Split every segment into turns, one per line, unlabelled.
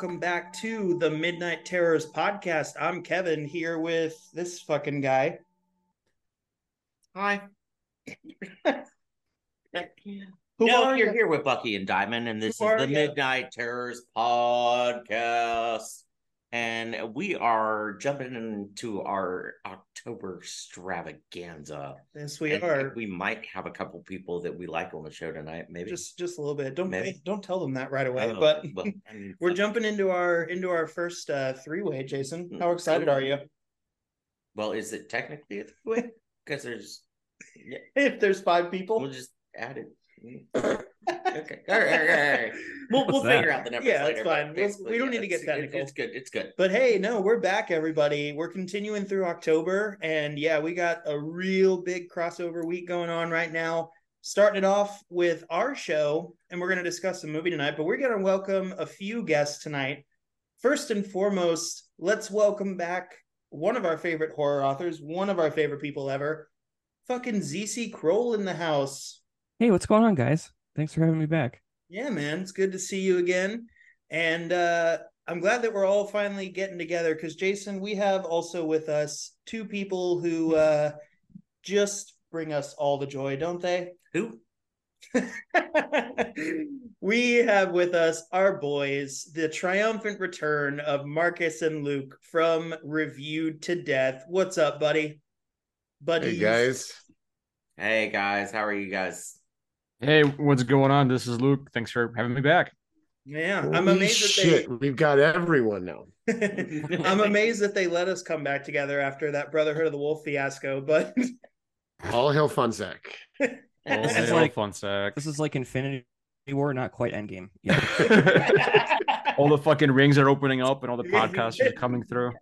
welcome back to the Midnight Terrors podcast. I'm Kevin here with this fucking guy.
Hi.
Who
no,
are
you're
you?
here with Bucky and Diamond, and this
Who
is the
you?
Midnight Terrors podcast. And we are jumping into our October extravaganza.
Yes, we
And
are.
We might have a couple people that we like on the show tonight, maybe.
Just just a little bit. Don't
Maybe.
don't tell them that right away.
Oh,
but
well, I mean,
we're jumping into our into our first uh three way. Jason, how excited are you?
Well, is it technically a three-way? Because there's, yeah,
If there's five people,
we'll just add it. okay. All right, all right, all right. We'll, we'll
that?
figure out the numbers
Yeah,
later.
it's fine. We'll- we don't
yeah,
need to get
it's- it-
technical.
It's good. It's good.
But hey, no, we're back, everybody. We're continuing through October. And yeah, we got a real big crossover week going on right now. Starting it off with our show, and we're going to discuss a movie tonight, but we're going to welcome a few guests tonight. First and foremost, let's welcome back one of our favorite horror authors, one of our favorite people ever, fucking ZC Krol in the house.
Hey, what's going on, guys? Thanks for having me back.
Yeah, man, it's good to see you again. And uh I'm glad that we're all finally getting together because Jason, we have also with us two people who uh just bring us all the joy, don't they?
Who?
we have with us our boys, the triumphant return of Marcus and Luke from Reviewed to Death. What's up, buddy? Buddy,
Hey guys.
Hey guys, how are you guys?
Hey, what's going on? This is Luke. Thanks for having me back.
Yeah, I'm
Holy
amazed that
shit, we've got everyone now.
I'm amazed that they let us come back together after that Brotherhood of the Wolf fiasco, but
All hail Funsack.
All
This
hail
is
like fun.
This is like Infinity War, not quite Endgame. Yeah.
all the fucking rings are opening up and all the podcasts are coming through.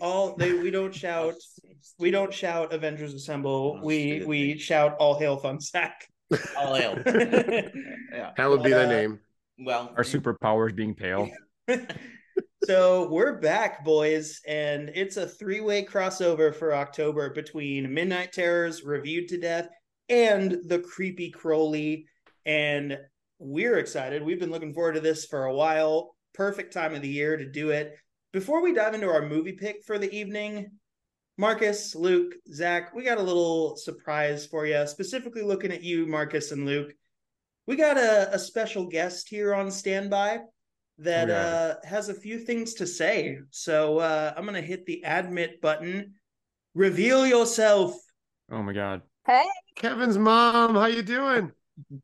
all they we don't shout we don't shout Avengers Assemble.
Oh,
We we
thing.
shout all hail Funsack.
All hail. yeah.
That would be
But,
the
uh,
name.
Well,
Our superpowers being pale.
so we're back, boys, and it's a three-way crossover for October between Midnight Terrors, Reviewed to Death, and the Creepy Kroly. And we're excited. We've been looking forward to this for a while. Perfect time of the year to do it. Before we dive into our movie pick for the evening, Marcus, Luke, Zach, we got a little surprise for you, specifically looking at you, Marcus and Luke. We got a, a special guest here on standby that
yeah.
uh, has a few things to say. So uh, I'm going to hit the admit button. Reveal yourself.
Oh my god.
Hey,
Kevin's mom, how you doing?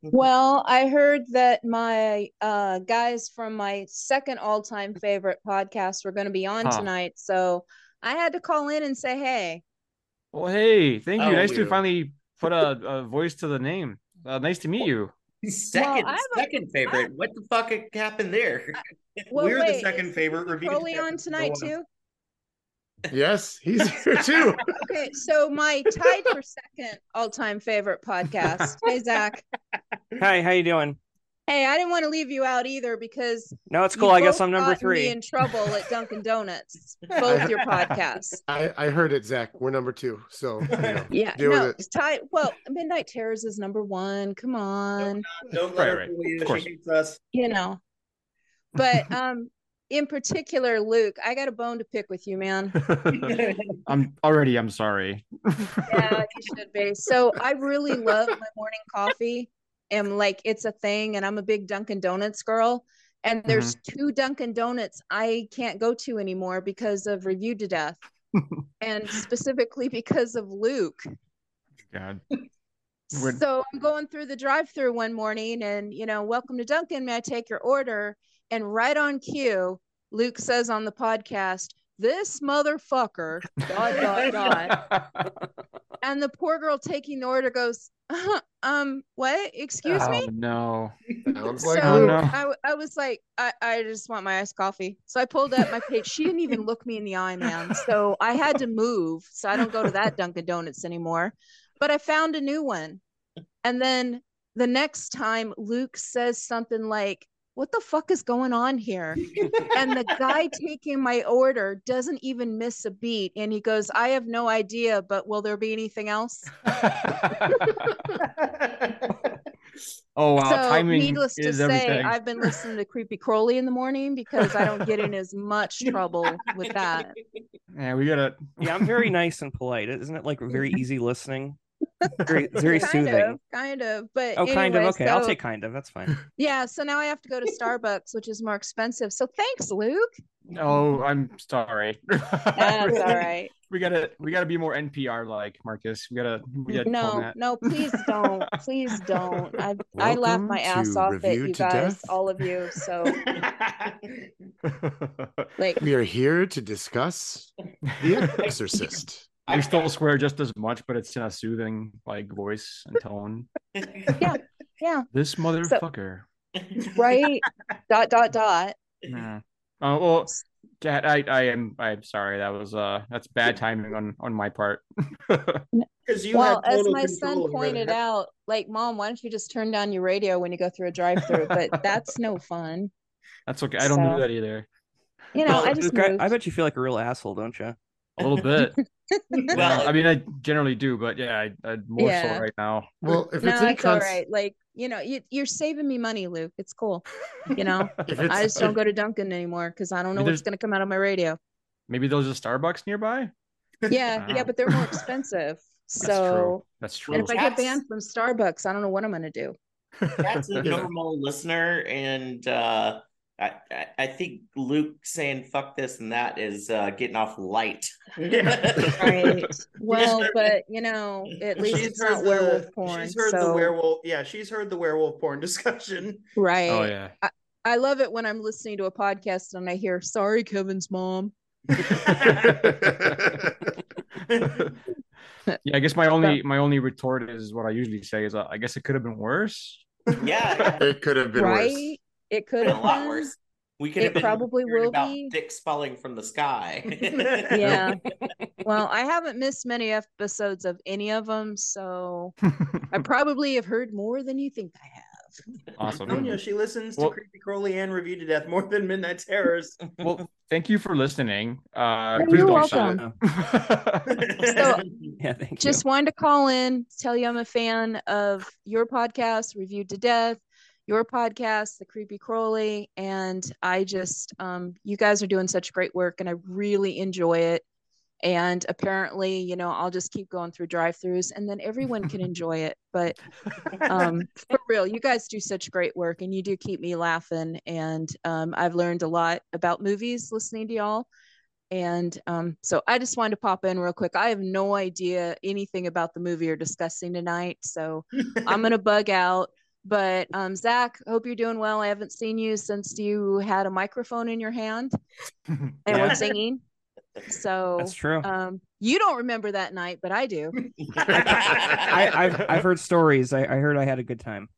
well, I heard that my uh guys from my second all-time favorite podcast were going to be on
Huh.
tonight, so I had to call in and say hey.
Well, hey, thank you.
Oh,
nice to finally put a, a voice to the name. Uh, nice to meet you.
second,
I have a-
second favorite. what the fuck happened there?
Well,
We're the second favorite review.
Kroly on tonight too?
Yes, he's here too.
Okay, so my tied for second all-time favorite podcast. Hey Zach.
Hi, how you doing?
Hey, I didn't want to leave you out either because
No, it's cool. I guess I'm number three.
in trouble at Dunkin' Donuts. Both your podcasts.
I, I heard it, Zach. We're number two. So you know,
Yeah, no,
it.
it's tied. Well, Midnight Terrors is number one. Come on.
Don't let
Right,
her
right.
you.
Of course.
Us.
you know. But um in particular, Luke, I got a bone to pick with you, man.
I'm already I'm sorry.
Yeah, you should be. So I really love my morning coffee. And like it's a thing, and I'm a big Dunkin' Donuts girl. And there's mm-hmm. two Dunkin' Donuts I can't go to anymore because of Reviewed to Death. and specifically because of Luke.
God. We're-
So I'm going through the drive-through one morning and you know, welcome to Dunkin', may I take your order? And right on cue, Luke says on the podcast, this motherfucker, dot, dot, dot. And the poor girl taking the order goes, uh, um, what? Excuse
oh
me?
no.
sounds like
so
Oh,
Luke.
no.
I, w- I was like, I, I just want my iced coffee. So I pulled up my page. She didn't even look me in the eye, man. So I had to move. So I don't go to that Dunkin' Donuts anymore. But I found a new one. And then the next time Luke says something like, what the fuck is going on here? And the guy taking my order doesn't even miss a beat. And he goes, I have no idea, but will there be anything else?
Oh wow,
so
timing
needless to
is
say,
everything.
I've been listening to Creepy Kroly in the morning because I don't get in as much trouble with that.
Yeah, we gotta.
Yeah, I'm very nice and polite. Isn't it like very easy listening? Very, it's very
kind
soothing.
of, kind of. But
Oh, kind of.
anyway,
Okay, I'll take kind of. That's fine.
Yeah, so now I have to go to Starbucks, which is more expensive. So thanks, Luke.
Oh, I'm sorry.
That's all right.
We gotta, we gotta be more NPR like Marcus. We gotta, we gotta
No, no, please don't. Please don't. I I laugh my ass off at you guys,
Death.
all of you. So like
We are here to discuss The Exorcist.
We still swear just as much, but it's in a soothing like voice and tone.
yeah, yeah.
This motherfucker.
right. dot dot dot.
Yeah. Oh well, Kat, I, I am, I'm sorry. That was, uh, that's bad timing on on my part.
Because you
well,
had
as my son pointed
that.
out, like, mom, why don't you just turn down your radio when you go through a drive-through? But that's no fun.
That's okay. I don't
So-
do that either.
You know,
Well,
I just
I,
moved.
I bet you feel like a real asshole, don't you?
A little bit.
Well,
I mean, I generally do, but yeah, I, I more
Yeah.
so right now.
Well, if
no,
it's
it's,
any
all
cons-
right. Like, you know, you, you're saving me money, Luke. It's cool. You know, I just don't go to Dunkin' anymore because I don't know what's going to come out of my radio.
Maybe there's a Starbucks nearby.
Yeah, yeah, but they're more expensive.
That's
so,
true. That's true.
and if I get banned from Starbucks, I don't know what I'm going to do.
That's a normal listener, and uh, I, I I think Luke saying "fuck this" and that is uh, getting off light.
Right. well, but you know, at least
She's
it's
heard
not
the-
werewolf porn.
She's heard the werewolf. Yeah, she's heard the werewolf porn discussion.
Right.
oh yeah.
I love it when I'm listening to a podcast and I hear, "Sorry, Kevin's mom."
yeah, I guess my only my only retort is what I usually say is uh, I guess it could have been worse.
yeah,
it could have been
right?
worse.
It could
a lot worse. We could
It
have been
probably will
about
be.
Dick falling from the sky.
Yeah. Well, I haven't missed many episodes of any of them, so I probably have heard more than you think I have.
awesome.
Yeah, she listens to Creepy Kroly and Review to Death more than Midnight Terrors.
Well, thank you for listening. Uh,
Yeah,
please
you're
don't
welcome. So-
Yeah, thank
Just wanted to call in, tell you I'm a fan of your podcast, Reviewed to Death, your podcast, The Creepy Kroly, and I just, um, you guys are doing such great work, and I really enjoy it. And apparently, you know, I'll just keep going through drive-throughs, and then everyone can enjoy it. But um, for real, you guys do such great work, and you do keep me laughing. And um, I've learned a lot about movies listening to y'all. And um, so I just wanted to pop in real quick. I have no idea anything about the movie you're discussing tonight, so I'm gonna bug out. But um, Zach, hope you're doing well. I haven't seen you since you had a microphone in your hand and
Yeah.
were singing. So
That's true.
um, you don't remember that night, but I do.
I, I've I've heard stories. I, I heard I had a good time.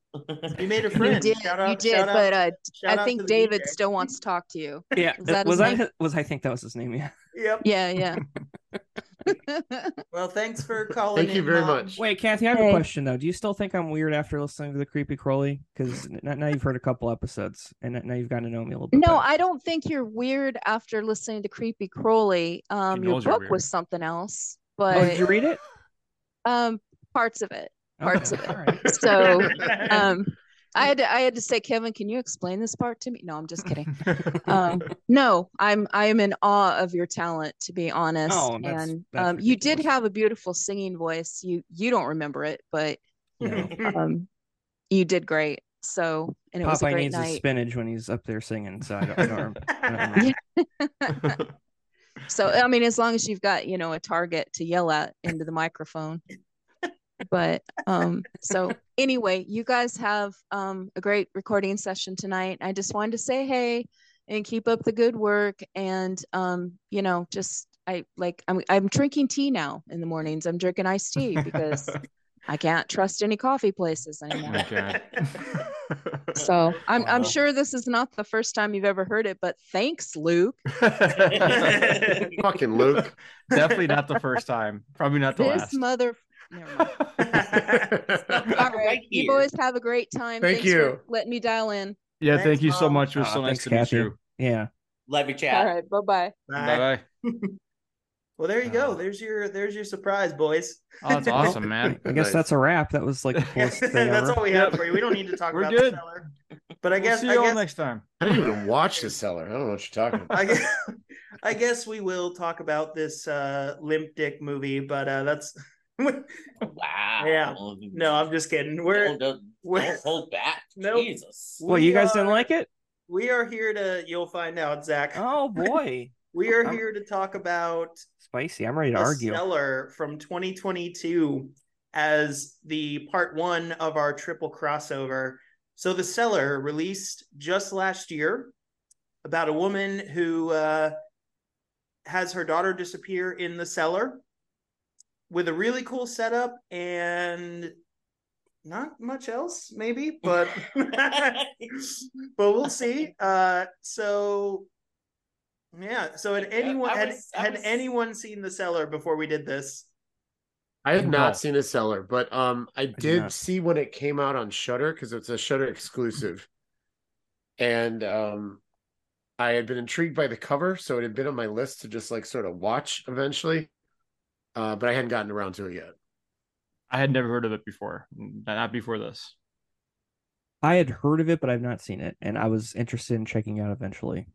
You made a friend.
You did,
Shout out,
you did.
shout
But uh,
out
I think David
DJ.
still wants to talk to you.
Yeah,
Is that
was
his
that was I think that was his name? Yeah.
Yep.
Yeah, yeah.
Well, thanks for calling.
Thank you very
Mom.
much.
Wait, Kathy, I have
Hey.
a question though. Do you still think I'm weird after listening to the Creepy Kroly? Because now you've heard a couple episodes, and now you've gotten to know me a little bit.
No,
better.
I don't think you're weird after listening to Creepy Kroly. Um, your book was something else,
Oh,
but
did you read it?
um, parts of it. Parts
Okay,
of it.
right.
So um, I had to, I had to say, Kevin, can you explain this part to me? No, I'm just kidding. Um, no, I'm I am in awe of your talent, to be honest.
Oh, that's-
and
that's
um, you did have a beautiful singing voice. You you don't remember it, but
No.
um, you did great. So and it was a
Popeye
great
needs his
night.
spinach when he's up there singing. So I don't, I don't, I don't remember.
So I mean, as long as you've got you know a target to yell at into the microphone. But um, so anyway, you guys have um a great recording session tonight. I just wanted to say hey and keep up the good work and um you know just I like I'm I'm drinking tea now in the mornings. I'm drinking iced tea because I can't trust any coffee places anymore.
my god.
So I'm I'm sure this is not the first time you've ever heard it, but thanks, Luke.
Fucking Luke.
Definitely not the first time. Probably not the
This
last.
mother. Never mind. All right.
Right
you boys have a great time.
Thank
Thanks
you.
Let me dial in.
yeah,
Thanks,
thank you so much. It was
Ah,
so nice
thanks,
to meet you.
Yeah.
Love you, chat.
All right. Bye bye.
Bye bye.
Well, there you go.
Oh.
There's your there's your surprise, boys.
Oh, that's awesome, man.
I guess
Nice.
that's a wrap. That was like the coolest thing
That's
ever.
all we have for you. We don't need to talk
We're
about
good.
the cellar. But I
We'll
guess
see
I
you all
guess
next time.
I didn't even watch the cellar. I don't know what you're talking about.
I guess, I guess we will talk about this uh, limp dick movie, but uh, that's
Wow.
Yeah. no, I'm just kidding. We're
Don't, don't,
we're-
don't hold back.
Nope.
Jesus.
Well, you guys
are-
didn't like it?
We are here to. You'll find out, Zach.
Oh boy,
we are
I'm-
here to talk about
spicy! I'm ready to
The
argue.
Cellar from 2022 as the part one of our triple crossover. So, The Cellar released just last year about a woman who uh, has her daughter disappear in the cellar with a really cool setup and not much else, maybe, but but we'll see. Uh, so. Yeah. So had
I
anyone had,
was-
had
was-
anyone seen the Cellar before we did this?
I have
No.
not seen a seller, but um, I did
not.
see when it came out on Shudder because it's a Shudder exclusive, and um, I had been intrigued by the cover, so it had been on my list to just like sort of watch eventually, uh, but I hadn't gotten around to it yet.
I had never heard of it before. Not before this.
I had heard of it, but I've not seen it, and I was interested in checking out eventually.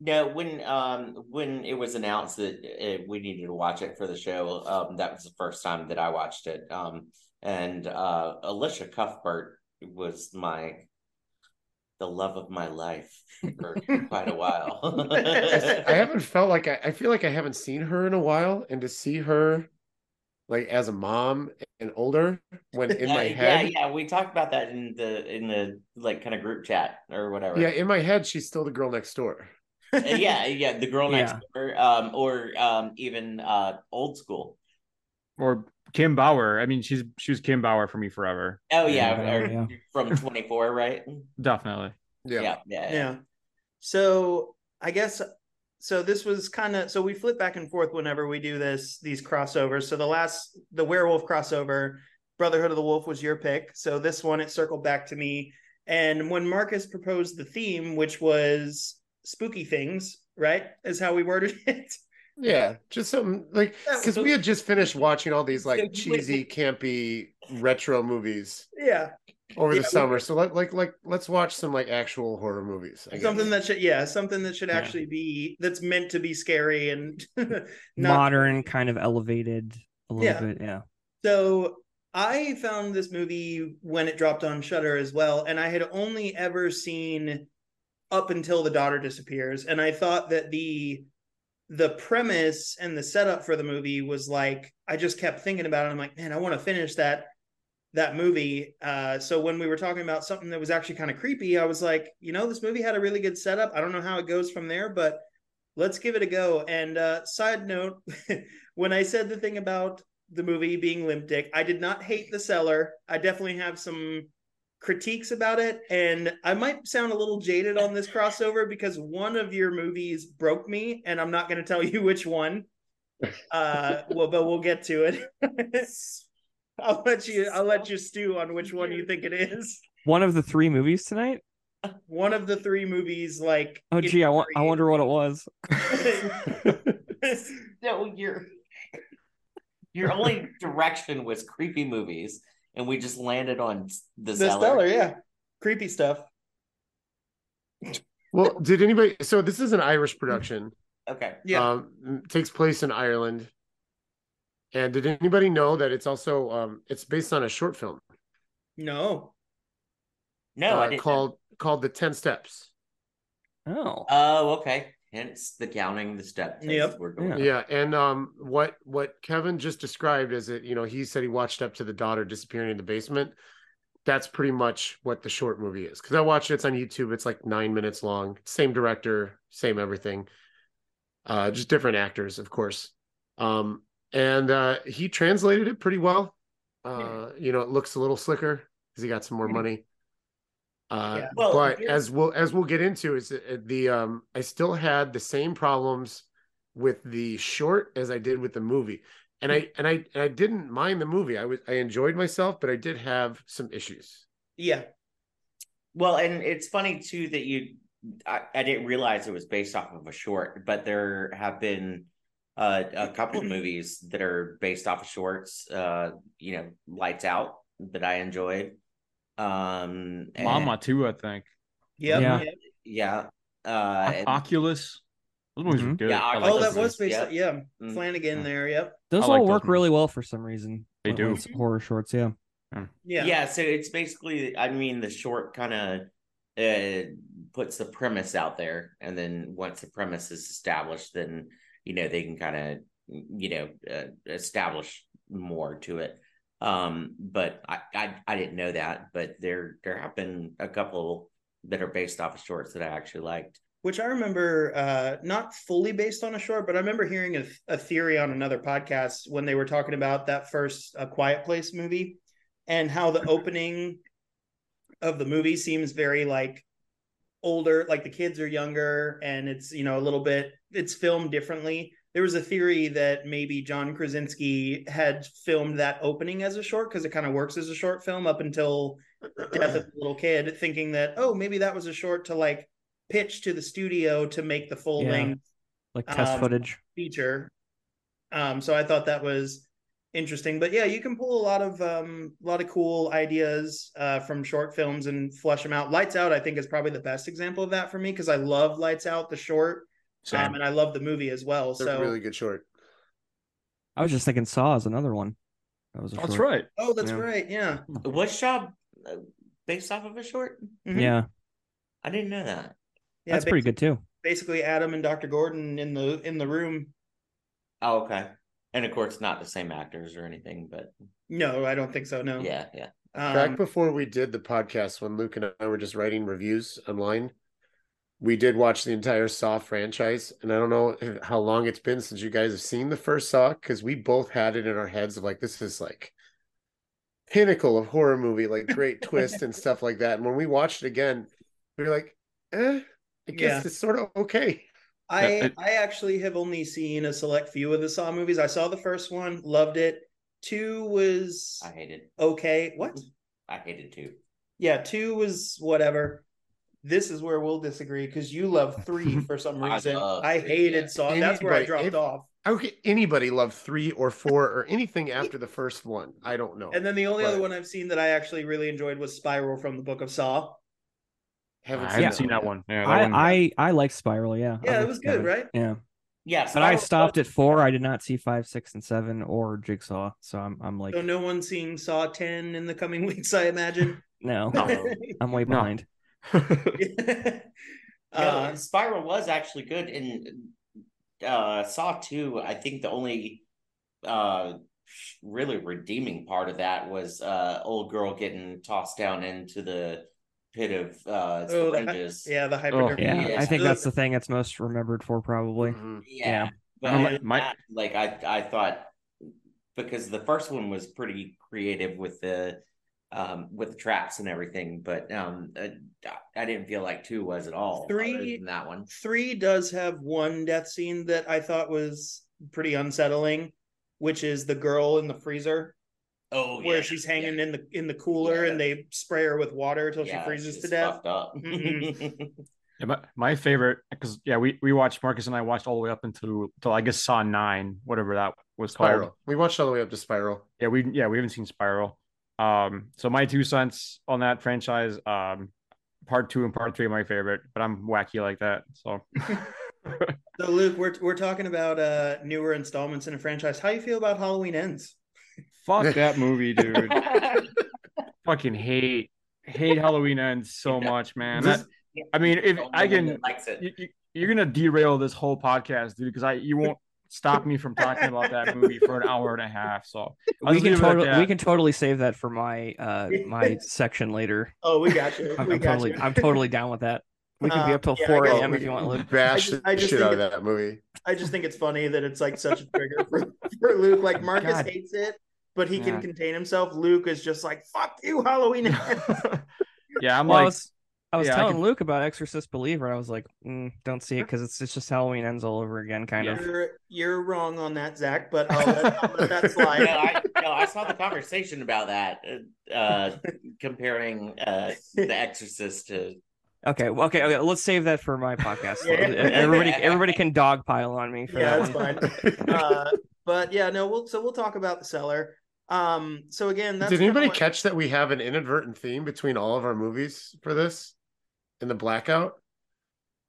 No, when um when it was announced that uh we needed to watch it for the show, um that was the first time that I watched it. Um and uh Elisha Cuthbert was my the love of my life for quite a while.
I haven't felt like I, I feel like I haven't seen her in a while, and to see her like as a mom and older when in my head,
yeah, yeah we talked about that in the in the like kind of group chat or whatever.
yeah, in my head, she's still the girl next door.
Uh, yeah, yeah, the girl next
Yeah.
door, um, or um, even uh, old school.
Or Kim Bauer. I mean, she's she was Kim Bauer for me forever.
Oh yeah,
Yeah,
or
yeah.
from twenty four, right?
Definitely.
Yeah,
yeah, yeah.
yeah. So I guess so. This was kind of so we flip back and forth whenever we do this these crossovers. So the last the werewolf crossover, Brotherhood of the Wolf was your pick. So this one it circled back to me. And when Marcus proposed the theme, which was spooky things, right, is how we worded it.
Yeah, just something like because we had just finished watching all these like cheesy, campy retro movies
yeah,
over
Yeah,
the
we-
summer. So let like like let's watch some like actual horror movies. I guess.
something that should yeah something that should
Yeah.
actually be that's meant to be scary and not
Modern, kind of elevated a little
Yeah.
bit. Yeah.
So I found this movie when it dropped on Shudder as well, and I had only ever seen up until the daughter disappears, and I thought that the the premise and the setup for the movie was like I just kept thinking about it. I'm like, man, I want to finish that that movie. Uh, so when we were talking about something that was actually kind of creepy, I was like, you know, this movie had a really good setup. I don't know how it goes from there, but let's give it a go. And uh, side note, when I said the thing about the movie being limp dick, I did not hate the Cellar. I definitely have some critiques about it, and I might sound a little jaded on this crossover because one of your movies broke me, and I'm not going to tell you which one. Uh, well, but we'll get to it. I'll let you. I'll let you stew on which one you think it is.
One of the three movies tonight.
One of the three movies, like.
Oh, gee, I, wa- I wonder what it was.
No, your your only direction was creepy movies, and we just landed on the,
the
cellar.
stellar, yeah, creepy stuff.
well, did anybody? So this is an Irish production.
Okay.
Yeah,
um, takes place in Ireland. And did anybody know that it's also um, it's based on a short film
no,
No, I
uh,
didn't.
called called The Ten Steps?
Oh.
Oh, okay. Hence the counting the step.
Yep.
We're going.
Yeah, and um, what what Kevin just described is that you know he said he watched up to the daughter disappearing in the basement. That's pretty much what the short movie is. Because I watched it, it's on YouTube. It's like nine minutes long. Same director, same everything. Uh, just different actors, of course. Um, and uh, he translated it pretty well. Uh, you know, it looks a little slicker because he got some more money. Uh,
Yeah.
Well,
but as we'll as we'll get into is uh, the um I still had the same problems with the short as I did with the movie. And I and I and I didn't mind the movie. I was I enjoyed myself, but I did have some issues.
yeah,
Well, and it's funny too that you. I, I didn't realize it was based off of a short, but there have been uh, a couple of movies that are based off of shorts. Uh, you know, Lights Out that I enjoyed. Um, and-
Mama too, I think.
Yep.
Yeah.
yep.
yeah. Uh,
O-
and-
Oculus. Those movies were
Mhm.
good.
Yeah,
I
Oh,
like
that
those
was
movies.
based.
yeah.
Yeah,
Mm.
Flanagan there. Yep.
Those
I
all
like those
work really well for some reason.
They do.
horror shorts, yeah.
Yeah.
yeah. so it's basically i mean the short kind of uh puts the premise out there and then once the premise is established then you know they can kind of you know uh, establish more to it um but I, I i didn't know that but there there have been a couple that are based off of shorts that i actually liked
which I remember uh, not fully based on a short, but I remember hearing a, a theory on another podcast when they were talking about that first A Quiet Place movie and how the opening of the movie seems very like older, like the kids are younger and it's, you know, a little bit, it's filmed differently. There was a theory that maybe John Krasinski had filmed that opening as a short because it kind of works as a short film up until death of the little kid, thinking that, oh, maybe that was a short to like pitch to the studio to make the full
Yeah.
length
Like test
Um,
footage.
feature. Um, so I thought that was interesting. But yeah, you can pull a lot of um, a lot of cool ideas uh, from short films and flesh them out. Lights Out, I think, is probably the best example of that for me because I love Lights Out, the short. Um, and I love the movie as well.
It's a
So,
really good short.
I was just thinking Saw is another one. That was a
That's
short.
right.
oh, that's
Yeah.
right. Yeah,
was Saw uh, based off of a short
Mhm.
Yeah,
i didn't know that
yeah.
that's pretty good too.
Basically, Adam and Dr. Gordon in the in the room.
oh okay and of course not the same actors or anything but
No, I don't think so. No.
yeah yeah
Back
Um,
before we did the podcast, when Luke and I were just writing reviews online, we did watch the entire Saw franchise. And I don't know how long it's been since you guys have seen the first Saw, because we both had it in our heads of like, this is like pinnacle of horror movie, like great twist and stuff like that. And when we watched it again, we were like, eh, I guess
Yeah.
it's sort of okay.
I I actually have only seen a select few of the Saw movies. I saw the first one, loved it. Two was
i hated
okay. What?
i hated two.
Yeah, two was whatever. This is where we'll disagree because you love three for some reason.
love
I, hated
yeah.
Saw. That's where I dropped
if-
off.
How could anybody love three or four or anything after the first one? I don't know.
And then the only other one I've seen that I actually really enjoyed was Spiral from the Book of Saw.
haven't
I haven't
that
seen that one. Yeah, that
I,
one.
I I like Spiral. Yeah,
Yeah,
I'm
it was good,
Kevin.
right?
Yeah,
yeah
but I
Spiral-
stopped at four. I did not see five, six, and seven or Jigsaw. So I'm I'm like
So no one's seeing Saw ten in the coming weeks, I imagine.
no,
No.
I'm way
No.
behind.
Yeah,
uh,
Spiral was actually good in uh Saw 2. I think the only uh really redeeming part of that was uh old girl getting tossed down into the pit of uh
Oh, the yeah, the hypodermic.
Yeah,
Yeah.
I think that's the thing that's most remembered for probably.
Mhm.
Yeah.
Yeah.
But
I like- my-
that, like I I thought because the first one was pretty creative with the um with the traps and everything, but um uh, I didn't feel like two was at all. other
Three-
than that one.
Three does have one death scene that I thought was pretty unsettling, which is the girl in the freezer
Oh,
where
yeah,
she's
yeah.
hanging in the in the cooler
Yeah.
and they spray her with water till
Yeah,
she freezes
she's
to death.
fucked up.
Mhm.
Yeah, my, my favorite because yeah, we we watched Marcus and I watched all the way up until till I guess Saw nine, whatever that was called.
Spiral. We watched all the way up to Spiral.
Yeah, we yeah we haven't seen Spiral. Um, so my two cents on that franchise, um, part two and part three are my favorite, but I'm wacky like that. So
So Luke, we're we're talking about uh newer installments in a franchise. How you feel about Halloween Ends?
fuck that movie, dude. Fucking hate hate Halloween ends so much, man. That, I mean, if I can,
likes it.
you, you, you're gonna derail this whole podcast, dude, because I you won't stop me from talking about that movie for an hour and a half. So I'll
we can
leave it at
totally we can totally save that for my uh my section later.
Oh, we got you.
I'm,
we
I'm
up
totally I'm totally down with that. We can be
Uh,
up till
yeah,
four a.m. if you want, Luke.
Bash
I just-
the
I just
shit
think
out of that movie.
I just think it's funny that it's like such a trigger for, for Luke. Like Marcus
God.
hates it, but he
Yeah.
can contain himself. Luke is just like, fuck you, Halloween
yeah, I'm
Well,
like,
was I was
yeah, I
telling
can-
Luke about Exorcist Believer. I was like, mm, don't see it because it's it's just Halloween ends all over again, kind of.
You're you're wrong on that, Zach, but I'll let, I'll let that slide.
no, I, no, I saw the conversation about that, uh, comparing uh, The Exorcist to
Okay, well, okay, okay. Let's save that for my podcast.
Yeah.
Everybody, everybody can dogpile on me for
Yeah,
that
that's
one.
fine. uh, but yeah, no, we'll so we'll talk about the cellar. Um, so again, that's
Did anybody
what-
catch that we have an inadvertent theme between all of our movies for this? In the blackout?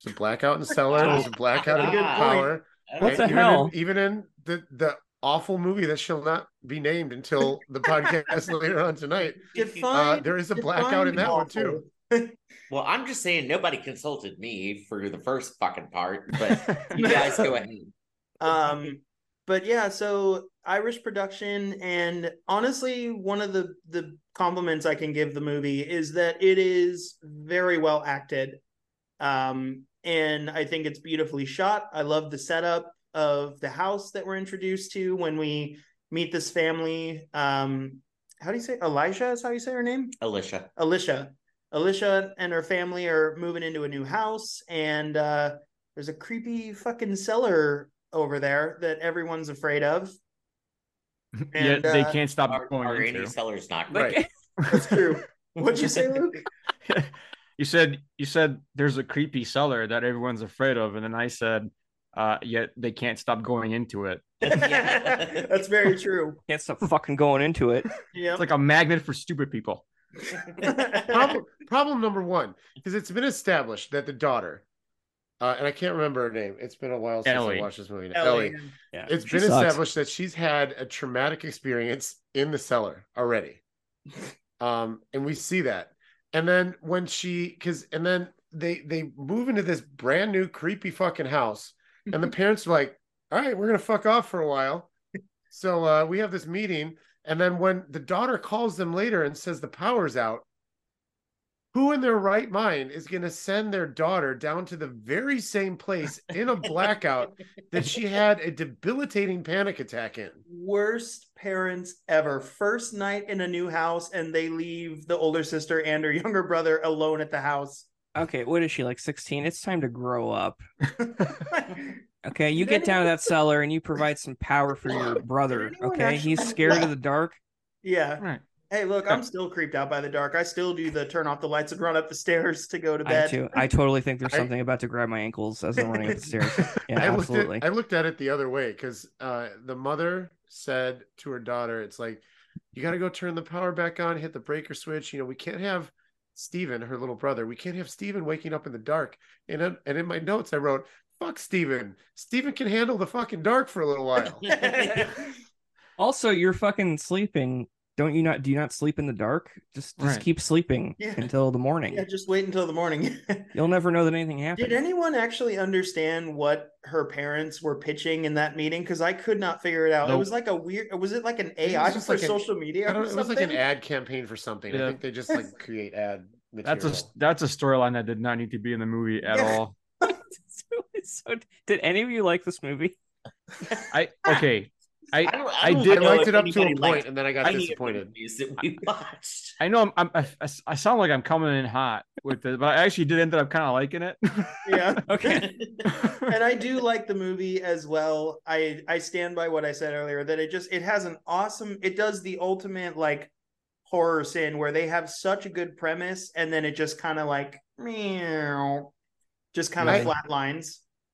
There's a blackout in the cellar, there's a blackout in
Good
power.
What the
even
hell?
In, even in the, the awful movie that shall not be named until the podcast later on tonight.
Define-
Uh, there is a blackout in that one too.
Well, I'm just saying nobody consulted me for the first fucking part, but you guys go ahead.
um but yeah so irish production and honestly one of the the compliments i can give the movie is that it is very well acted um and i think it's beautifully shot i love the setup of the house that we're introduced to when we meet this family um how do you say elijah is how you say her name
Alicia.
Alicia. Alicia and her family are moving into a new house, and uh, there's a creepy fucking cellar over there that everyone's afraid of.
Yet
And,
they
uh,
can't stop
Are,
going
are
into.
any cellars not
But-
great?
That's true. What'd you say, Luke?
you said you said there's a creepy cellar that everyone's afraid of, and then I said, uh, yet they can't stop going into it.
That's very true.
Can't stop fucking going into it.
Yeah.
It's like a magnet for stupid people.
problem, problem number one, because it's been established that the daughter, uh, and I can't remember her name. It's been a while since
Ellie.
I watched this movie.
Ellie.
Ellie.
Yeah,
It's
she
been
sucks.
established that she's had a traumatic experience in the cellar already. Um, and we see that. And then when she because and then they they move into this brand new creepy fucking house, and the parents are like, All right, we're gonna fuck off for a while. So uh we have this meeting, and then when the daughter calls them later and says the power's out, who in their right mind is going to send their daughter down to the very same place in a blackout that she had a debilitating panic attack in?
Worst parents ever. First night in a new house, and they leave the older sister and her younger brother alone at the house.
Okay, what is she like? Sixteen? It's time to grow up. Okay, you get down to that cellar and you provide some power for your brother.
anyone
Okay, he's scared of the dark.
yeah.
Right.
Hey, look, I'm still creeped out by the dark. I still do the turn off the lights and run up the stairs to go to bed.
I
bed.
too. I totally think there's
I-
something about to grab my ankles as I'm running up the stairs. Yeah,
I looked
absolutely.
at I looked at it the other way because uh, the mother said to her daughter, "It's like you got to go turn the power back on, hit the breaker switch. You know, we can't have Steven, her little brother, we can't have Steven waking up in the dark." And in- and in my notes, I wrote, "Fuck Steven. Steven can handle the fucking dark for a little while."
Also, you're fucking sleeping. Don't you not? Do you not sleep in the dark? Just just
Right.
keep sleeping
Yeah.
until the morning.
yeah, just wait until the morning.
You'll never know that anything happened.
Did anyone actually understand what her parents were pitching in that meeting? Because I could not figure it out. It was like a weird. Was it like an
it was
AI for
like an-
social media? Or
know, it was like an ad campaign for something. I think they just like create ad material.
That's a that's a storyline that did not need to be in the movie at
Yeah.
all.
so, did any of you like this movie?
I okay. I
don't-
I
don't
did-
I
know
liked it up to a
anybody
point,
liked
and then I got
any of the
disappointed.
that we watched.
I know I'm, I'm I, I sound like I'm coming in hot with it, but I actually did end up kind of liking it.
Yeah.
Okay.
and I do like the movie as well. I I stand by what I said earlier that it just it has an awesome it does the ultimate like horror sin where they have such a good premise and then it just kind of like meow just kind of
Right.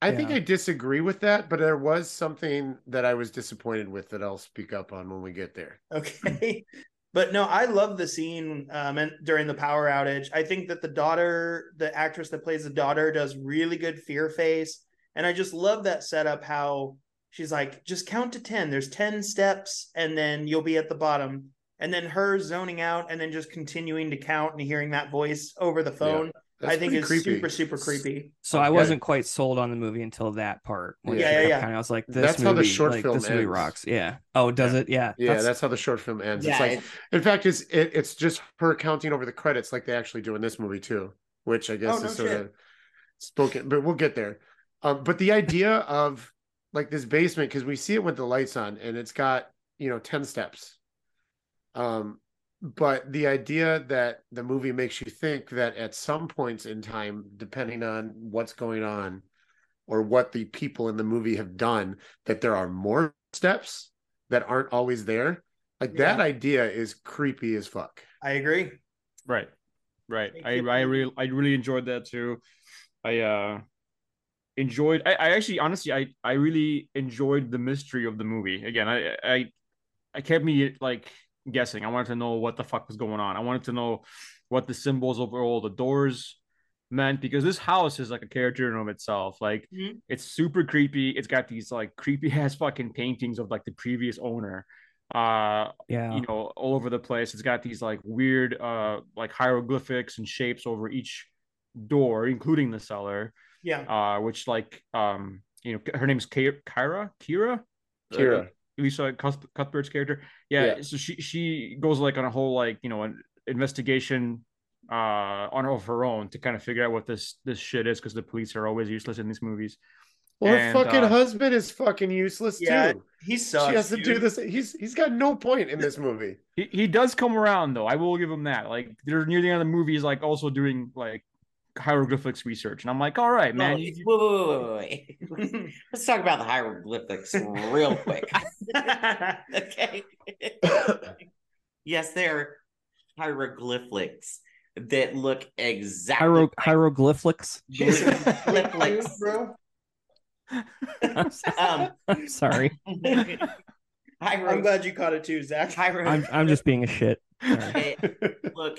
I think I disagree with that, but there was something that I was disappointed with that I'll speak up on when we get there.
Okay. But no, I love the scene um, and during the power outage. I think that the daughter, the actress that plays the daughter, does really good fear face, and I just love that setup. How she's like, just count to ten. There's ten steps, and then you'll be at the bottom. And then her zoning out, and then just continuing to count and hearing that voice over the phone.
That's
I think
pretty
is
creepy.
super super creepy.
So I wasn't quite sold on the movie until that part. when
Yeah,
yeah, yeah.
Kinda, I was like, this
That's how the
movie,
short
like,
film
this movie rocks. Yeah. Oh, does it? Yeah.
Yeah,
That's-
that's how the short film ends.
Yeah,
it's like,
it-
in fact, it's it, it's just her counting over the credits, like they actually do in this movie too, which I guess
Oh, no
is sort
shit.
of spoken. But we'll get there. Um, but the idea of like this basement, because we see it with the lights on, and it's got you know ten steps. Um, but the idea that the movie makes you think that at some points in time, depending on what's going on or what the people in the movie have done, that there are more steps that aren't always there. Like that idea is creepy as fuck.
I agree.
right. right.
Makes
I
it
I
easy.
really I really enjoyed that too. I uh enjoyed. I, I actually honestly I I really enjoyed the mystery of the movie. Again, I I I kept me like guessing. I wanted to know what the fuck was going on. I wanted to know what the symbols of all the doors meant because this house is like a character in and of itself. Like
Mhm.
it's super creepy. It's got these like creepy ass fucking paintings of like the previous owner. Uh
Yeah.
you know all over the place it's got these like weird uh like hieroglyphics and shapes over each door including the cellar
Yeah.
uh which like um you know her name's Ki- kyra kira
Kira.
uh, lisa Cuth- cuthbert's character yeah,
Yeah.
so she she goes like on a whole like you know an investigation uh on of her own to kind of figure out what this this shit is because the police are always useless in these movies
Well, her
And,
fucking
uh,
husband is fucking useless
Yeah,
too.
He sucks.
she has to do this. He's he's got no point in this movie.
he, he does come around though i will give him that like they're near the end of the movie he's like also doing like hieroglyphics research and i'm like all right man you-
wait, wait, wait, wait, wait. Let's talk about the hieroglyphics real quick. okay. yes, they're hieroglyphics that look exactly
Hiero-
like
hieroglyphics.
hieroglyphics.
bro.
I'm,
Um,
I'm sorry.
I'm glad you caught it too, Zach.
hiero-
I'm I'm just being a shit. Sorry.
they look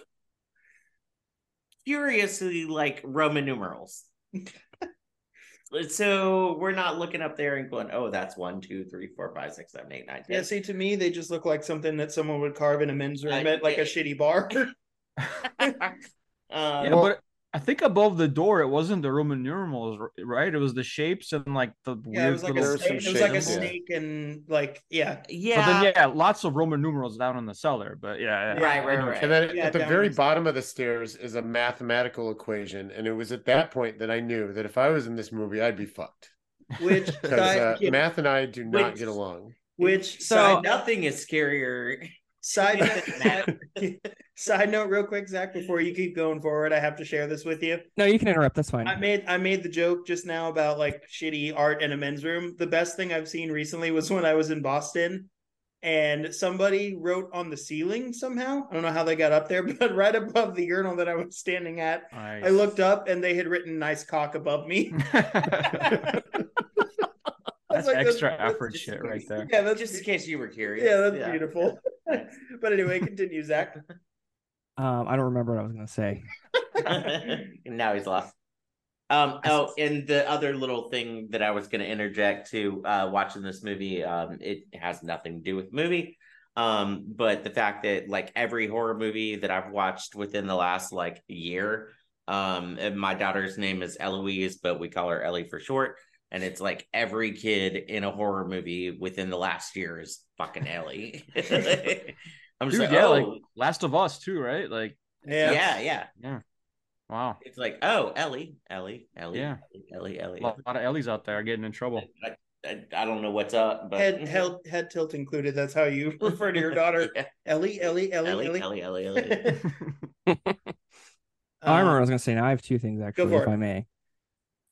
curiously like Roman numerals. so we're not looking up there and going, oh, that's one, two, three, four, five, six, seven, eight, nine, ten.
Yeah, see, to me, they just look like something that someone would carve in a men's room
Uh,
at like a shitty bar.
Um,
yeah,
Well-
but I think above the door it wasn't the Roman numerals, right? It was the shapes and like the weird
yeah, it was like
little.
a
There
snake. It was like a
shapes, yeah.
snake and like yeah.
yeah,
But then yeah, lots of Roman numerals down in the cellar. But yeah, yeah,
Right, right, right.
And then
Yeah,
at the very
this-
bottom of the stairs is a mathematical equation, and it was at that point that I knew that if I was in this movie, I'd be fucked
Which
uh, math and I do not
Which-
get along.
which
So-
side
nothing is scarier.
side note, side note real quick, Zach, before you keep going forward, I have to share this with you.
No, you can interrupt. That's fine.
I made I made the joke just now about like shitty art in a men's room. The best thing I've seen recently was when I was in Boston and somebody wrote on the ceiling somehow. I don't know how they got up there, but right above the urinal that I was standing at, I looked up and they had written nice cock above me. I was
That's extra
that's-
effort
that's-
shit right there.
Yeah, that's
Just in case you were curious.
yeah, that's beautiful. but anyway, continue, Zach.
Um, I don't remember what I was gonna say.
now he's lost. Um, oh, and the other little thing that I was going to interject to uh, watching this movie, um, it has nothing to do with movie, um, but the fact that like every horror movie that I've watched within the last like year, um, my daughter's name is Eloise, but we call her Ellie for short, and it's like every kid in a horror movie within the last year is fucking Ellie. I'm just
Dude,
like,
yeah,
oh,
like Last of Us too, right? Like,
Yeah.
yeah, yeah.
wow,
It's like, oh, Ellie, Ellie, Ellie,
Yeah.
Ellie, Ellie,
a
Ellie.
lot, lot of Ellies out there getting in trouble.
I, I, I don't know what's up, but
Head head head tilt included. That's how you refer to your daughter.
Yeah.
Ellie, Ellie, Ellie,
Ellie,
Ellie.
Ellie, Ellie, Ellie.
Oh, I remember what I
Um,
was gonna say. Now I have two things actually,
for
if
it.
I may.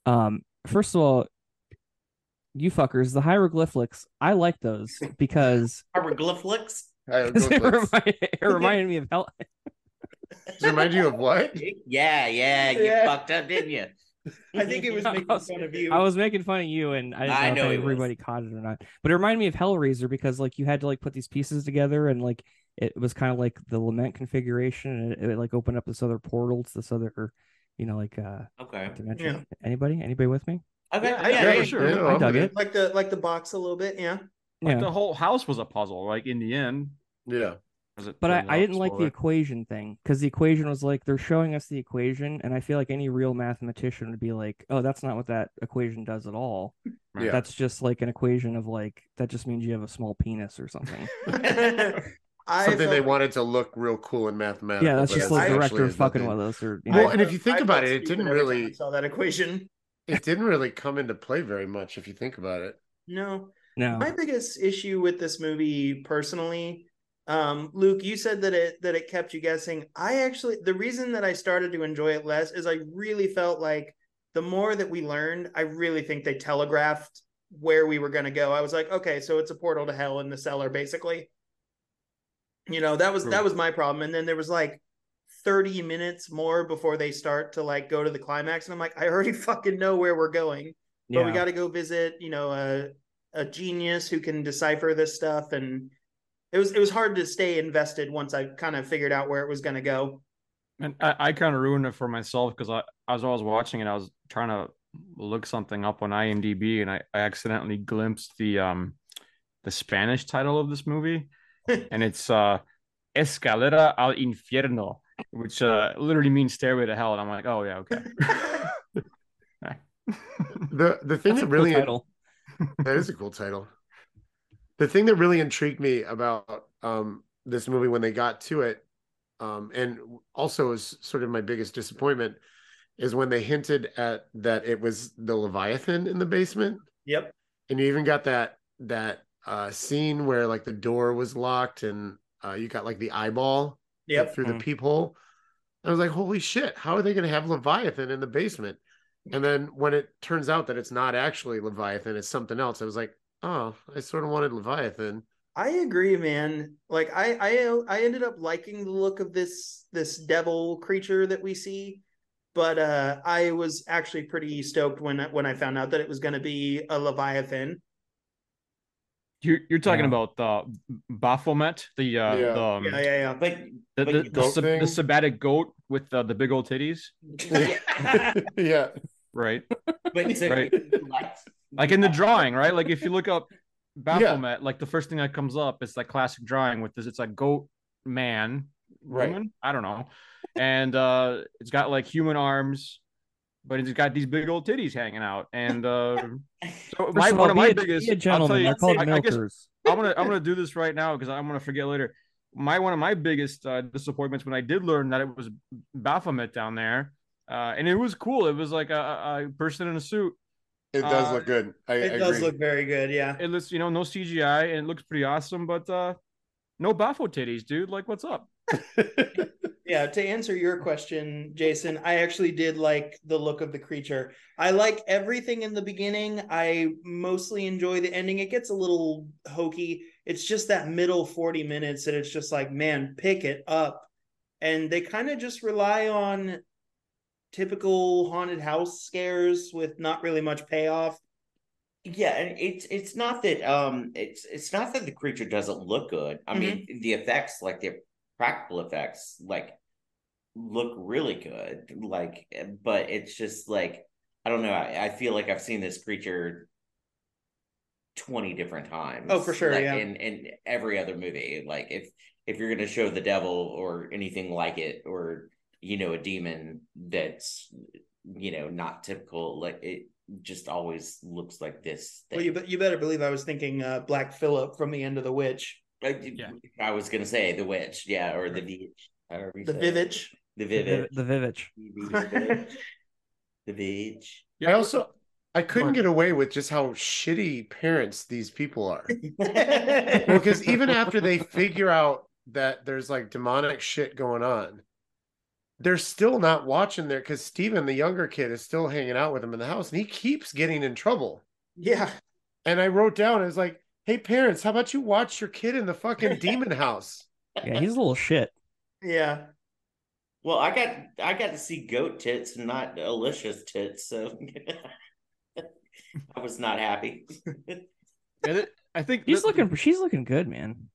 Um, first of all, you fuckers, the hieroglyphics, I like those because
Hieroglyphics.
I,
it, remind, it reminded me of hell.
Does it remind you of what?
Yeah, yeah, you
Yeah.
fucked up, didn't you?
I think it was
I
making
was-
fun of you.
I was making fun of you, and I didn't
I
know,
know
if
he was.
everybody caught it or not. But it reminded me of Hellraiser because like you had to like put these pieces together, and like it was kind of like the lament configuration, and it, it like opened up this other portal to this other, you know, like uh
Okay.
dimension. Anybody? Anybody with me?
Okay.
Yeah,
yeah,
yeah,
yeah,
sure.
Yeah,
I
I'm
dug
with
it.
like the like the box a little bit, yeah.
Like
Yeah.
the whole house was a puzzle. Like in the end,
Yeah.
But I, I didn't like the equation thing because the equation was like they're showing us the equation, and I feel like any real mathematician would be like, "Oh, that's not what that equation does at all.
Right.
Yeah.
That's just like an equation of like that just means you have a small penis or something."
I
Something they
felt-
wanted to look real cool and mathematical.
yeah, that's just like the director fucking
nothing.
with us, or you
Well, and if you think
I
about it, it didn't
every time I
really-
saw that equation.
It didn't really come into play very much if you think about it.
No,
no,
my biggest issue with this movie personally um luke you said that it that it kept you guessing. I actually the reason that i started to enjoy it less is i really felt like the more that we learned i really think they telegraphed where we were going to go. I was like okay so it's a portal to hell in the cellar basically. You know that was that was my problem. And then there was like 30 minutes more before they start to like go to the climax. And I'm like, I already fucking know where we're going. But we got to go visit, you know, a a genius who can decipher this stuff. And it was it was hard to stay invested once I kind of figured out where it was going to go.
And I, I kind of ruined it for myself because I as I was watching it, I was trying to look something up on IMDb, and I, I accidentally glimpsed the um the Spanish title of this movie, and it's uh Escalera al Infierno, which uh literally means stairway to hell. And I'm like, oh yeah, okay.
The the thing
That's a
that
cool
really
title.
That is a cool title. The thing that really intrigued me about um, this movie when they got to it, um, and also is sort of my biggest disappointment, is when they hinted at that it was the Leviathan in the basement,
Yep.
and you even got that that uh, scene where like the door was locked and uh, you got like the eyeball
Yep.
through the
Mm.
peephole. I was like, holy shit, how are they going to have Leviathan in the basement? And then when it turns out that it's not actually Leviathan, it's something else, I was like, oh, I sort of wanted Leviathan.
I agree, man. Like I, I, I ended up liking the look of this this devil creature that we see, but uh, I was actually pretty stoked when when I found out that it was going to be a leviathan.
You're you're talking
Yeah.
about the Baphomet, the uh
Yeah.
the, um,
Yeah, yeah, yeah.
But
the,
but
the, the, sab- the sabbatic goat with uh, the big old titties,
yeah.
right?
but so,
Right.
like,
Like in the drawing, right? Like if you look up Baphomet, like the first thing that comes up is that classic drawing with this. It's like goat man,
Right.
woman, I don't know, and uh it's got like human arms, but it's got these big old titties hanging out. And uh so my,
of
one of my
a,
biggest,
be a
I'll tell you,
They're called
I, I guess
milkers.
I'm gonna I'm gonna do this right now because I'm gonna forget later. My one of my biggest uh, disappointments when I did learn that it was Baphomet down there, uh, and it was cool. It was like a, a a person in a suit.
It does
Uh,
look good. I,
It
I
does
agree.
look very good. Yeah.
It looks, you know, no CGI and it looks pretty awesome, but uh, no Bapho titties, dude. Like, what's up?
Yeah, to answer your question, Jason, I actually did like the look of the creature. I like everything in the beginning. I mostly enjoy the ending. It gets a little hokey. It's just that middle 40 minutes that it's just like, man, pick it up. And they kind of just rely on typical haunted house scares with not really much payoff.
yeah, and it's it's not that um it's it's not that the creature doesn't look good. I mean, the effects, like the practical effects, like look really good. Like, but it's just like I don't know. I, I feel like I've seen this creature twenty different times.
Oh, for sure,
like,
yeah.
In in every other movie, like if if you're gonna show the devil or anything like it, or you know, a demon that's you know not typical, like it just always looks like this.
Well, you, be- you better believe I was thinking uh, Black Phillip from the end of The Witch.
I,
Yeah.
I was gonna say the witch, yeah, or the Vivitch, however you
The
say it.
Vivitch.
the
The,
Vivitch,
Viv- the Vivitch.
the Vivitch.
I also I couldn't get away with just how shitty parents these people are. Because even after they figure out that there's like demonic shit going on, they're still not watching there because Steven, the younger kid, is still hanging out with him in the house and he keeps getting in trouble.
Yeah.
And I wrote down, I was like, hey, parents, how about you watch your kid in the fucking demon house?
Yeah, he's a little shit.
Yeah.
Well, I got I got to see goat tits and not Elisha's tits, so I was not happy.
And it- I think
He's
the-
looking. She's looking good, man.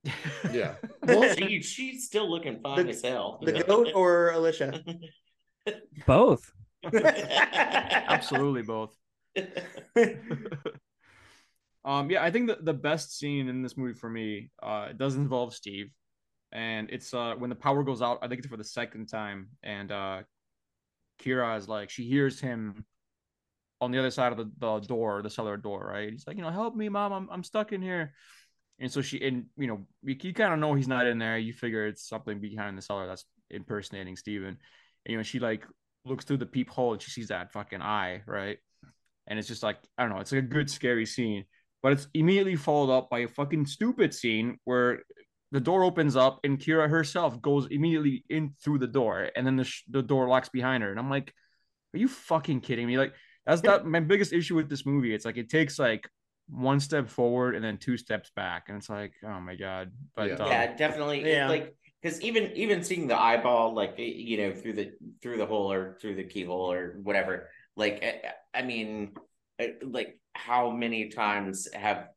Yeah.
well, she, she's still looking fine
The-
as hell.
The goat or Elisha?
Both.
absolutely both. Um, yeah, I think the, the best scene in this movie for me, uh, does involve Steve, and it's uh when the power goes out. I think it's for the second time, and uh, Kira is like she hears him on the other side of the, the door, the cellar door, right? He's like, you know, help me, mom, I'm I'm stuck in here. And so she, and you know, you, you kind of know he's not in there. You figure it's something behind the cellar that's impersonating Steven. And, you know, she like looks through the peephole and she sees that fucking eye, right? And it's just like, I don't know, it's like a good scary scene. But it's immediately followed up by a fucking stupid scene where the door opens up and Kira herself goes immediately in through the door, and then the sh- the door locks behind her. And I'm like, are you fucking kidding me? Like that's that my biggest issue with this movie. It's like it takes like one step forward and then two steps back, and it's like, oh my god. But
Yeah.
um,
yeah, definitely. It's
Yeah.
like because even even seeing the eyeball like you know through the through the hole or through the keyhole or whatever like i, I mean like how many times have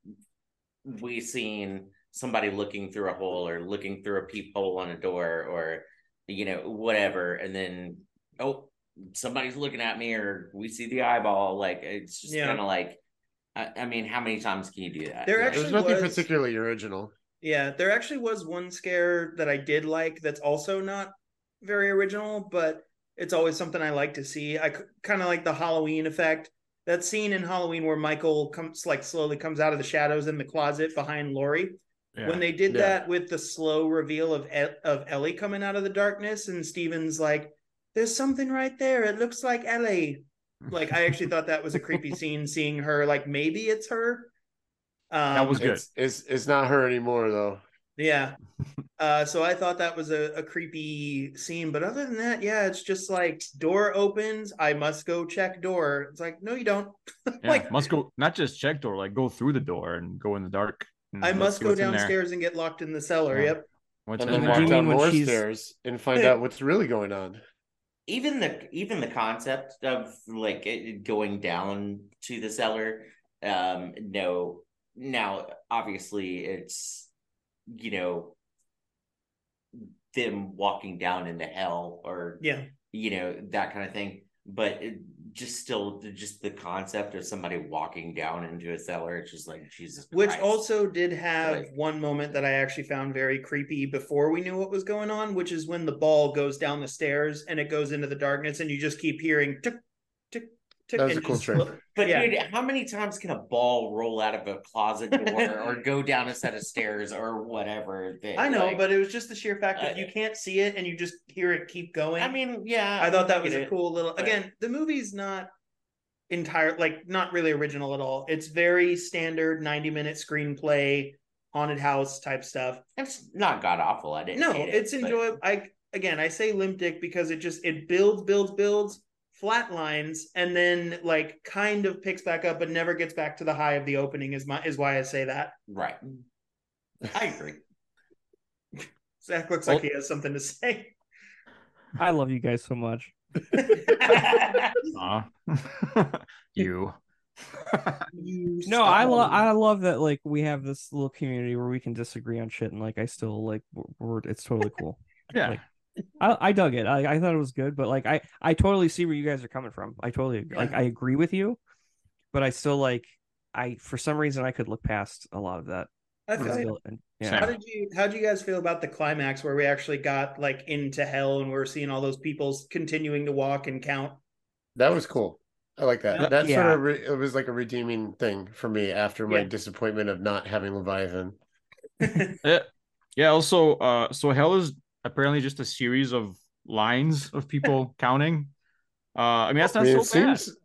we seen somebody looking through a hole or looking through a peephole on a door or you know whatever and then oh somebody's looking at me or we see the eyeball like it's just
Yeah.
kind of like I, I mean how many times can you do that
There
Like,
actually
There's nothing
was-
particularly original.
Yeah, there actually was one scare that I did like that's also not very original, but it's always something I like to see. I kind of like the Halloween effect. That scene in Halloween where Michael comes like slowly comes out of the shadows in the closet behind Laurie.
Yeah.
When they did
Yeah.
that with the slow reveal of of Ellie coming out of the darkness and Steven's like there's something right there. It looks like Ellie. Like I actually thought that was a creepy scene seeing her like maybe it's her. Um,
That was good.
It's, it's it's not her anymore though.
Yeah. Uh, so I thought that was a, a creepy scene. But other than that, yeah, it's just like door opens. I must go check door. It's like, no, you don't.
Yeah,
like,
must go not just check door, like go through the door and go in the dark.
I must go
what's in there.
downstairs and get locked in the cellar.
Yeah.
Yep.
What's
And then
do
there?
you
walk down more
she's-
stairs and find out what's really going on.
even the even the concept of like going down to the cellar um no now obviously it's you know them walking down into hell or
Yeah.
you know that kind of thing but it just still just the concept of somebody walking down into a cellar it's just like jesus
Which
Christ.
also did have
Like-
one moment that I actually found very creepy before we knew what was going on, which is when the ball goes down the stairs and it goes into the darkness and you just keep hearing tick.
That was a cool trick.
look-
But
Yeah.
dude, how many times can a ball roll out of a closet door or go down a set of stairs or whatever? that,
I know,
like-
but it was just the sheer fact that
Uh,
you can't see it and you just hear it keep going.
I mean, yeah,
I thought that was a
it.
cool little.
but-
Again, the movie's not entire, like not really original at all. It's very standard ninety minute screenplay, haunted house type stuff.
It's not god awful. I didn't.
No,
hate it,
it's
but-
enjoyable. I again, I say limp dick because it just it builds, builds, builds, flatlines, and then like kind of picks back up, but never gets back to the high of the opening. Is my is why I say that.
Right. I agree.
Zach looks like he has something to say.
I love you guys so much.
Aw. you.
You
No, I love. I love that like we have this little community where we can disagree on shit and like I still like we're, we're it's totally cool.
yeah.
Like, I, I dug it. I, I thought it was good, but like I I totally see where you guys are coming from. I totally agree. like I agree with you, but I still like I for some reason I could look past a lot of that.
I
and
feel you.
still- and-
Same.
yeah.
How did you how did you guys feel about the climax where we actually got like into hell and we're seeing all those people continuing to walk and count?
That was cool. I like that.
Yeah.
That sort of re- it was like a redeeming thing for me after my
Yeah.
disappointment of not having Leviathan.
Yeah. Yeah. Also, uh, so hell is apparently just a series of lines of people counting. Uh, I mean that's
I
not
mean,
so
it
bad.
seems.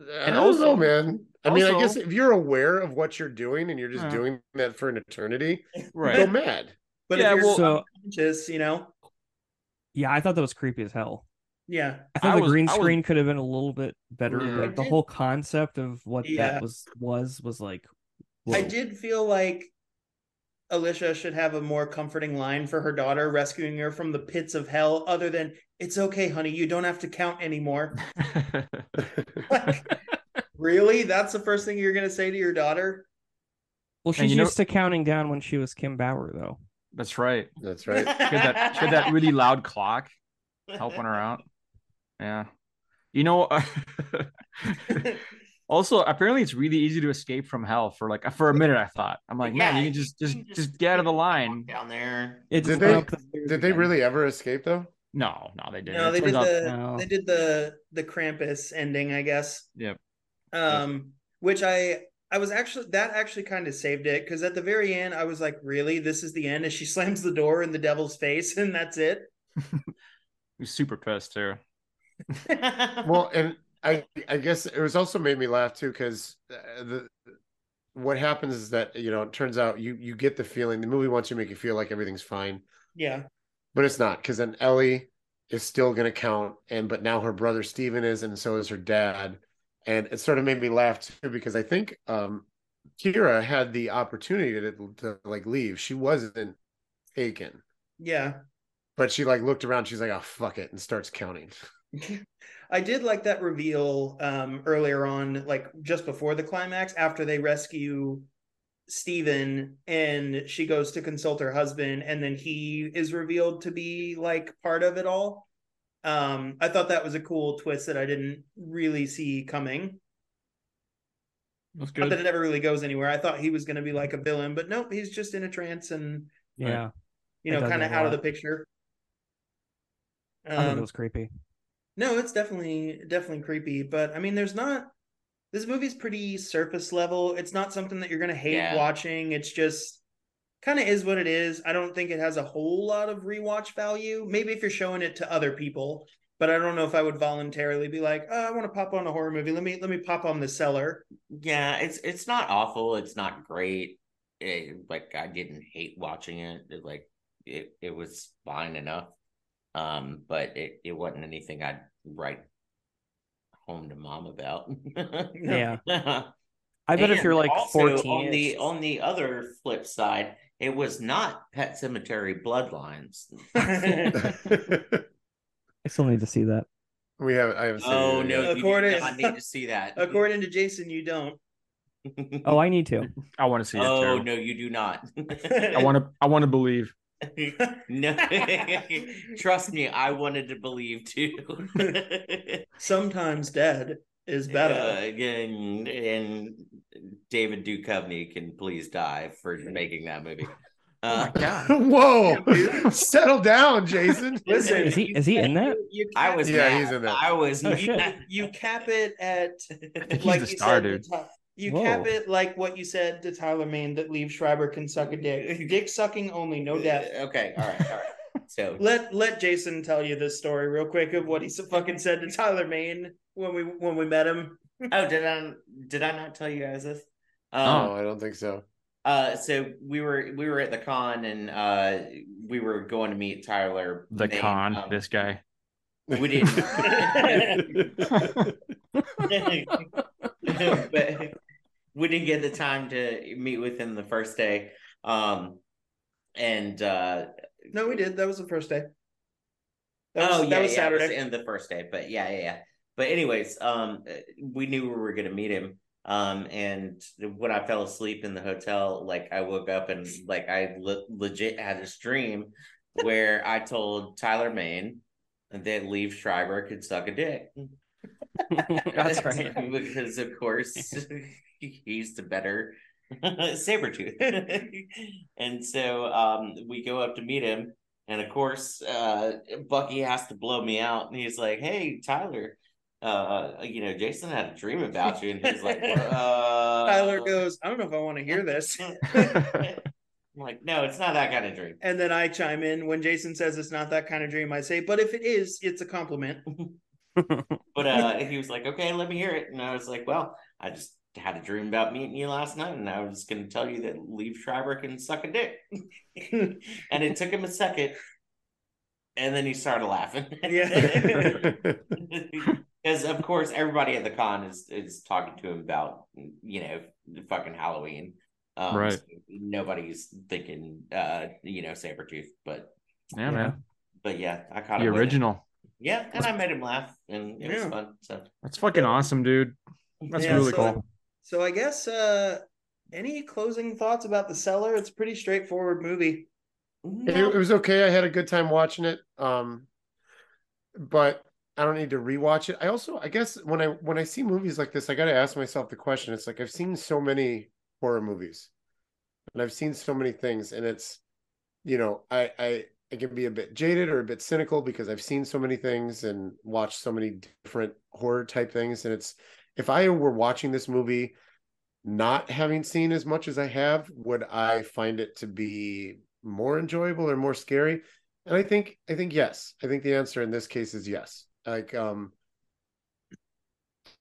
I
And
don't
also-
know, man. I mean, I guess if you're aware of what you're doing and you're just
Yeah.
doing that for an eternity,
Right.
go mad.
But
Yeah,
if you're
well-
So um,
conscious, you know,
yeah, I thought that was creepy as hell.
yeah.
I thought
I
the
was-
green
I was-
screen could have been a little bit better.
Yeah.
Like the whole concept of what
Yeah.
that was was was like.
I did feel like Elisha should have a more comforting line for her daughter, rescuing her from the pits of hell, other than "It's okay, honey, you don't have to count anymore." Like, really? That's the first thing you're gonna say to your daughter?
Well, she's
you know-
used to counting down when she was Kim Bauer, though.
That's right.
That's right.
She had that, she had that really loud clock helping her out. Yeah. You know, also apparently it's really easy to escape from hell for like for a minute. I thought I'm like, man, you can just just
you can
just get out of the line.
down there.
It
Did they-
the
Did they really ever escape though?
No, no, they didn't.
No, they did
turns
the
No.
they did the the Krampus ending, I guess.
Yep.
Um, which I I was actually that actually kind of saved it because at the very end I was like, really, this is the end, as she slams the door in the devil's face, and that's it.
He was super pissed too.
Well, and I I guess it was also made me laugh too because the what happens is that you know it turns out you you get the feeling the movie wants you to make you feel like everything's fine,
Yeah,
but it's not because then Ellie is still going to count, and but now her brother Steven is, and so is her dad, and it sort of made me laugh too because I think um Kira had the opportunity to, to like leave. She wasn't taken.
yeah.
but she like looked around. She's like, "Oh fuck it," and starts counting.
I did like that reveal um earlier on, like just before the climax, after they rescue Steven and she goes to consult her husband, and then he is revealed to be like part of it all. Um, I thought that was a cool twist that I didn't really see coming.
That's
Not that it never really goes anywhere. I thought he was going to be like a villain, but nope, he's just in a trance and
Yeah,
you know, kind of out of the picture.
I thought
Um,
it was creepy.
No, it's definitely definitely creepy, but I mean there's not this movie's pretty surface level. It's not something that you're going to hate
Yeah.
watching. It's just kind of is what it is. I don't think it has a whole lot of rewatch value. Maybe if you're showing it to other people, but I don't know if I would voluntarily be like, oh, I want to pop on a horror movie. Let me let me pop on The Cellar.
Yeah, it's it's not awful. It's not great. It, like I didn't hate watching it. It, like it it was fine enough. Um, but it it wasn't anything I'd write home to mom about.
Yeah, I bet if you're like
also,
14,
on the on the other flip side, it was not Pet Sematary Bloodlines.
I still need to see that.
we have. I haven't
oh no,
yet.
you
According-
do not need to see that.
According to Jason, you don't.
Oh, I need to.
I want to see it
oh
too.
no, you do not.
I want to. I want to believe.
no, trust me, I wanted to believe too.
Sometimes dead is better.
Uh, again, and David Duchovny can please die for making that movie. Uh,
Whoa, settle down, Jason.
Listen,
Is he- is he in that?
You, you
I was
Yeah,
mad.
he's in that.
I was
Oh,
mad.
shit.
you cap it at
I think he's
like
the
you
star,
said,
dude.
to Ty- you
Whoa.
cap it like what you said to Tyler Mane that Liev Schreiber can suck a dick. Dick sucking only, no death.
Okay, all right, all right. So
Let let Jason tell you this story real quick of what he s- fucking said to Tyler Mane when we when we met him.
oh, did I did I not tell you guys this? Um,
No, I don't think so.
Uh, so we were we were at the con and uh we were going to meet Tyler.
The
Mane.
con.
Um,
This guy.
we didn't. but we didn't get the time to meet with him the first day. Um, and uh,
No, we did. That was the first day. That
oh
was,
yeah,
that was
yeah,
Saturday.
it was in the first day, but yeah, yeah, yeah. But anyways, um, we knew we were gonna meet him. Um, and when I fell asleep in the hotel, like I woke up and like I le- legit had this dream where I told Tyler Mane that Liev Schreiber could suck a dick.
That's right.
because of course he's the better saber tooth, and so um we go up to meet him, and of course uh Bucky has to blow me out, and he's like, Hey Tyler, uh you know, Jason had a dream about you, and he's like, uh
Tyler goes, I don't know if I want to hear this.
I'm like, no, it's not that kind of dream.
And then I chime in when Jason says it's not that kind of dream. I say, but if it is, it's a compliment.
But uh he was like, Okay, let me hear it. And I was like, Well, I just had a dream about meeting you last night, and I was gonna tell you that Liev Schreiber can suck a dick. and it took him a second, and then he started laughing.
Yeah.
Because of course everybody at the con is is talking to him about you know fucking Halloween. Um,
Right.
so nobody's thinking uh you know Sabretooth, but
Yeah,
Yeah.
man.
but yeah, I caught
The
him
original.
Yeah, and I made him laugh, and it was fun. So
That's fucking awesome, dude. That's
Yeah,
really
so-
cool.
So I guess uh any closing thoughts about the Cellar? It's pretty straightforward movie.
It, it was okay. I had a good time watching it. Um, but I don't need to rewatch it. I also, I guess, when I when I see movies like this, I got to ask myself the question. It's like I've seen so many horror movies, and I've seen so many things, and it's, you know, I I I can be a bit jaded or a bit cynical because I've seen so many things and watched so many different horror type things, and it's if I were watching this movie not having seen as much as I have, would I find it to be more enjoyable or more scary? And I think I think yes. I think the answer in this case is yes. Like um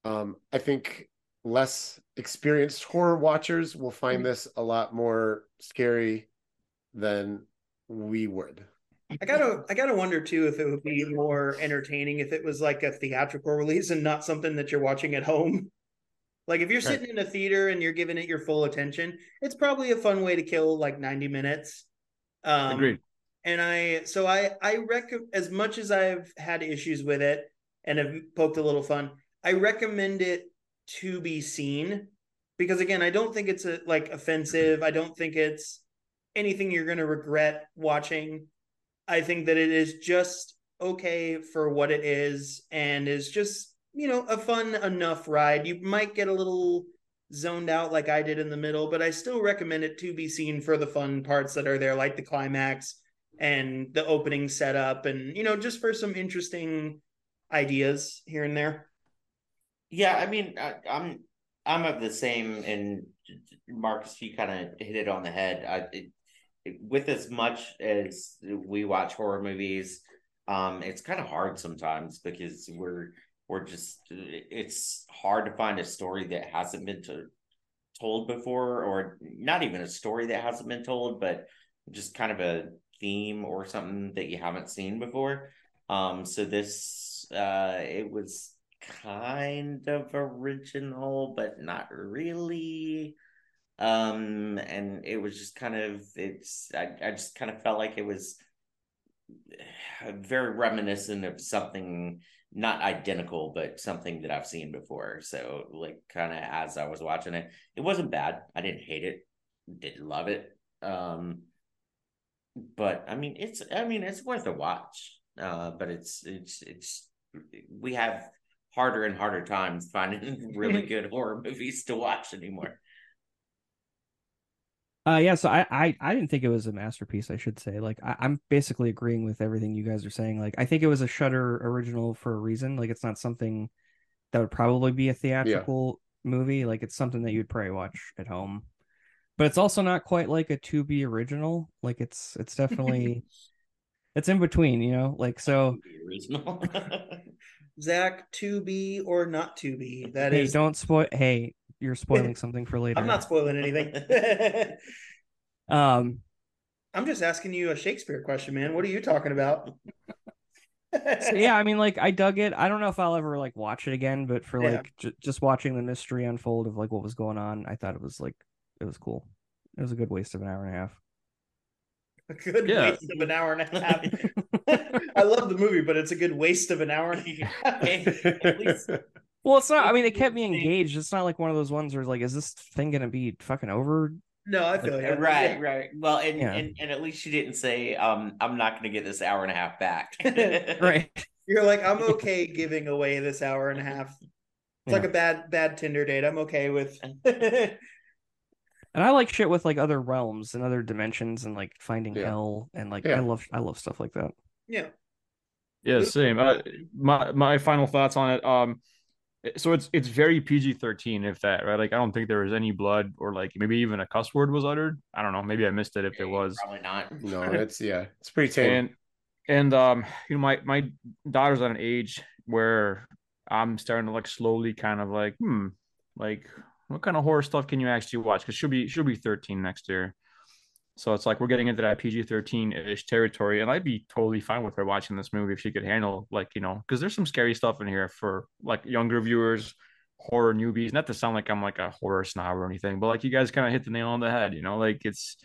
um I think less experienced horror watchers will find this a lot more scary than we would.
I gotta I gotta wonder too if it would be more entertaining if it was like a theatrical release and not something that you're watching at home. Like if you're
Right.
sitting in a theater and you're giving it your full attention, it's probably a fun way to kill like 90 minutes. Um
Agreed.
and I so I I rec as much as I've had issues with it and have poked a little fun, I recommend it to be seen because again, I don't think it's a, like offensive. I don't think it's anything you're going to regret watching. I think that it is just okay for what it is and is just, you know, a fun enough ride. You might get a little zoned out like I did in the middle, but I still recommend it to be seen for the fun parts that are there, like the climax and the opening setup, and you know, just for some interesting ideas here and there.
Yeah, I mean, I, I'm I'm of the same, and Marcus, you kind of hit it on the head. I, it, with as much as we watch horror movies, um, it's kind of hard sometimes because we're we're just it's hard to find a story that hasn't been to, told before, or not even a story that hasn't been told, but just kind of a theme or something that you haven't seen before. Um, so this uh, it was kind of original, but not really. Um, and it was just kind of it's I, I just kind of felt like it was very reminiscent of something not identical, but something that I've seen before. So like kind of as I was watching it, it wasn't bad. I didn't hate it, didn't love it. Um but I mean it's I mean it's worth a watch. Uh but it's it's it's we have harder and harder times finding really good horror movies to watch anymore.
Uh, yeah, so I, I I didn't think it was a masterpiece. I should say, like I, am basically agreeing with everything you guys are saying. Like I think it was a Shudder original for a reason. Like it's not something that would probably be a theatrical yeah. movie. Like it's something that you'd probably watch at home. But it's also not quite like a to be original. Like it's it's definitely it's in between, you know. Like so. Original.
Zach, to be or not to be? That
hey,
is...
don't spoil. Hey, you're spoiling something for later.
I'm not spoiling anything.
um,
I'm just asking you a Shakespeare question, man. What are you talking about?
so, yeah, I mean, like I dug it. I don't know if I'll ever like watch it again, but for yeah. like j- just watching the mystery unfold of like what was going on, I thought it was like it was cool. It was a good waste of an hour and a half.
A good yeah. waste of an hour and a half. I love the movie, but it's a good waste of an hour and a half.
Well, it's not. I mean, it kept me engaged. It's not like one of those ones where like, is this thing gonna be fucking over?
No, I feel like,
right, yeah. right. Well, and, yeah. and and at least you didn't say, um, I'm not gonna get this hour and a half back.
right.
You're like, I'm okay giving away this hour and a half. It's yeah. like a bad bad Tinder date. I'm okay with.
and I like shit with like other realms and other dimensions and like finding hell and like I love I love stuff like that.
Yeah.
Yeah, same. Uh, my my final thoughts on it. Um, so it's it's very PG thirteen, if that right. Like I don't think there was any blood or like maybe even a cuss word was uttered. I don't know. Maybe I missed it if there was.
Probably not.
No, it's yeah, it's pretty tame.
And and um, you know, my my daughter's at an age where I'm starting to like slowly kind of like hmm, like what kind of horror stuff can you actually watch? Because she'll be she'll be thirteen next year. So it's like we're getting into that PG 13 ish territory. And I'd be totally fine with her watching this movie if she could handle, like, you know, because there's some scary stuff in here for like younger viewers, horror newbies. Not to sound like I'm like a horror snob or anything, but like you guys kind of hit the nail on the head, you know, like it's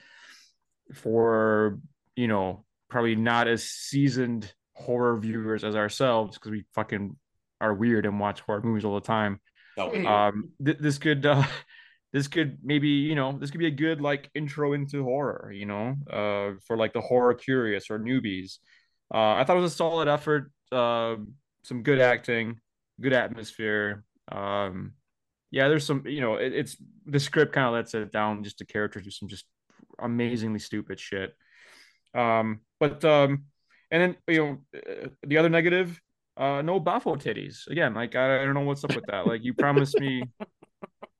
for, you know, probably not as seasoned horror viewers as ourselves because we fucking are weird and watch horror movies all the time. Um, th- this could, uh, this could maybe you know this could be a good like intro into horror you know uh for like the horror curious or newbies. Uh i thought it was a solid effort uh some good acting good atmosphere um yeah there's some you know it, it's the script kind of lets it down just the characters do some just amazingly stupid shit. Um but um and then you know uh, the other negative uh no Bapho titties. Again like I, I don't know what's up with that. Like you promised me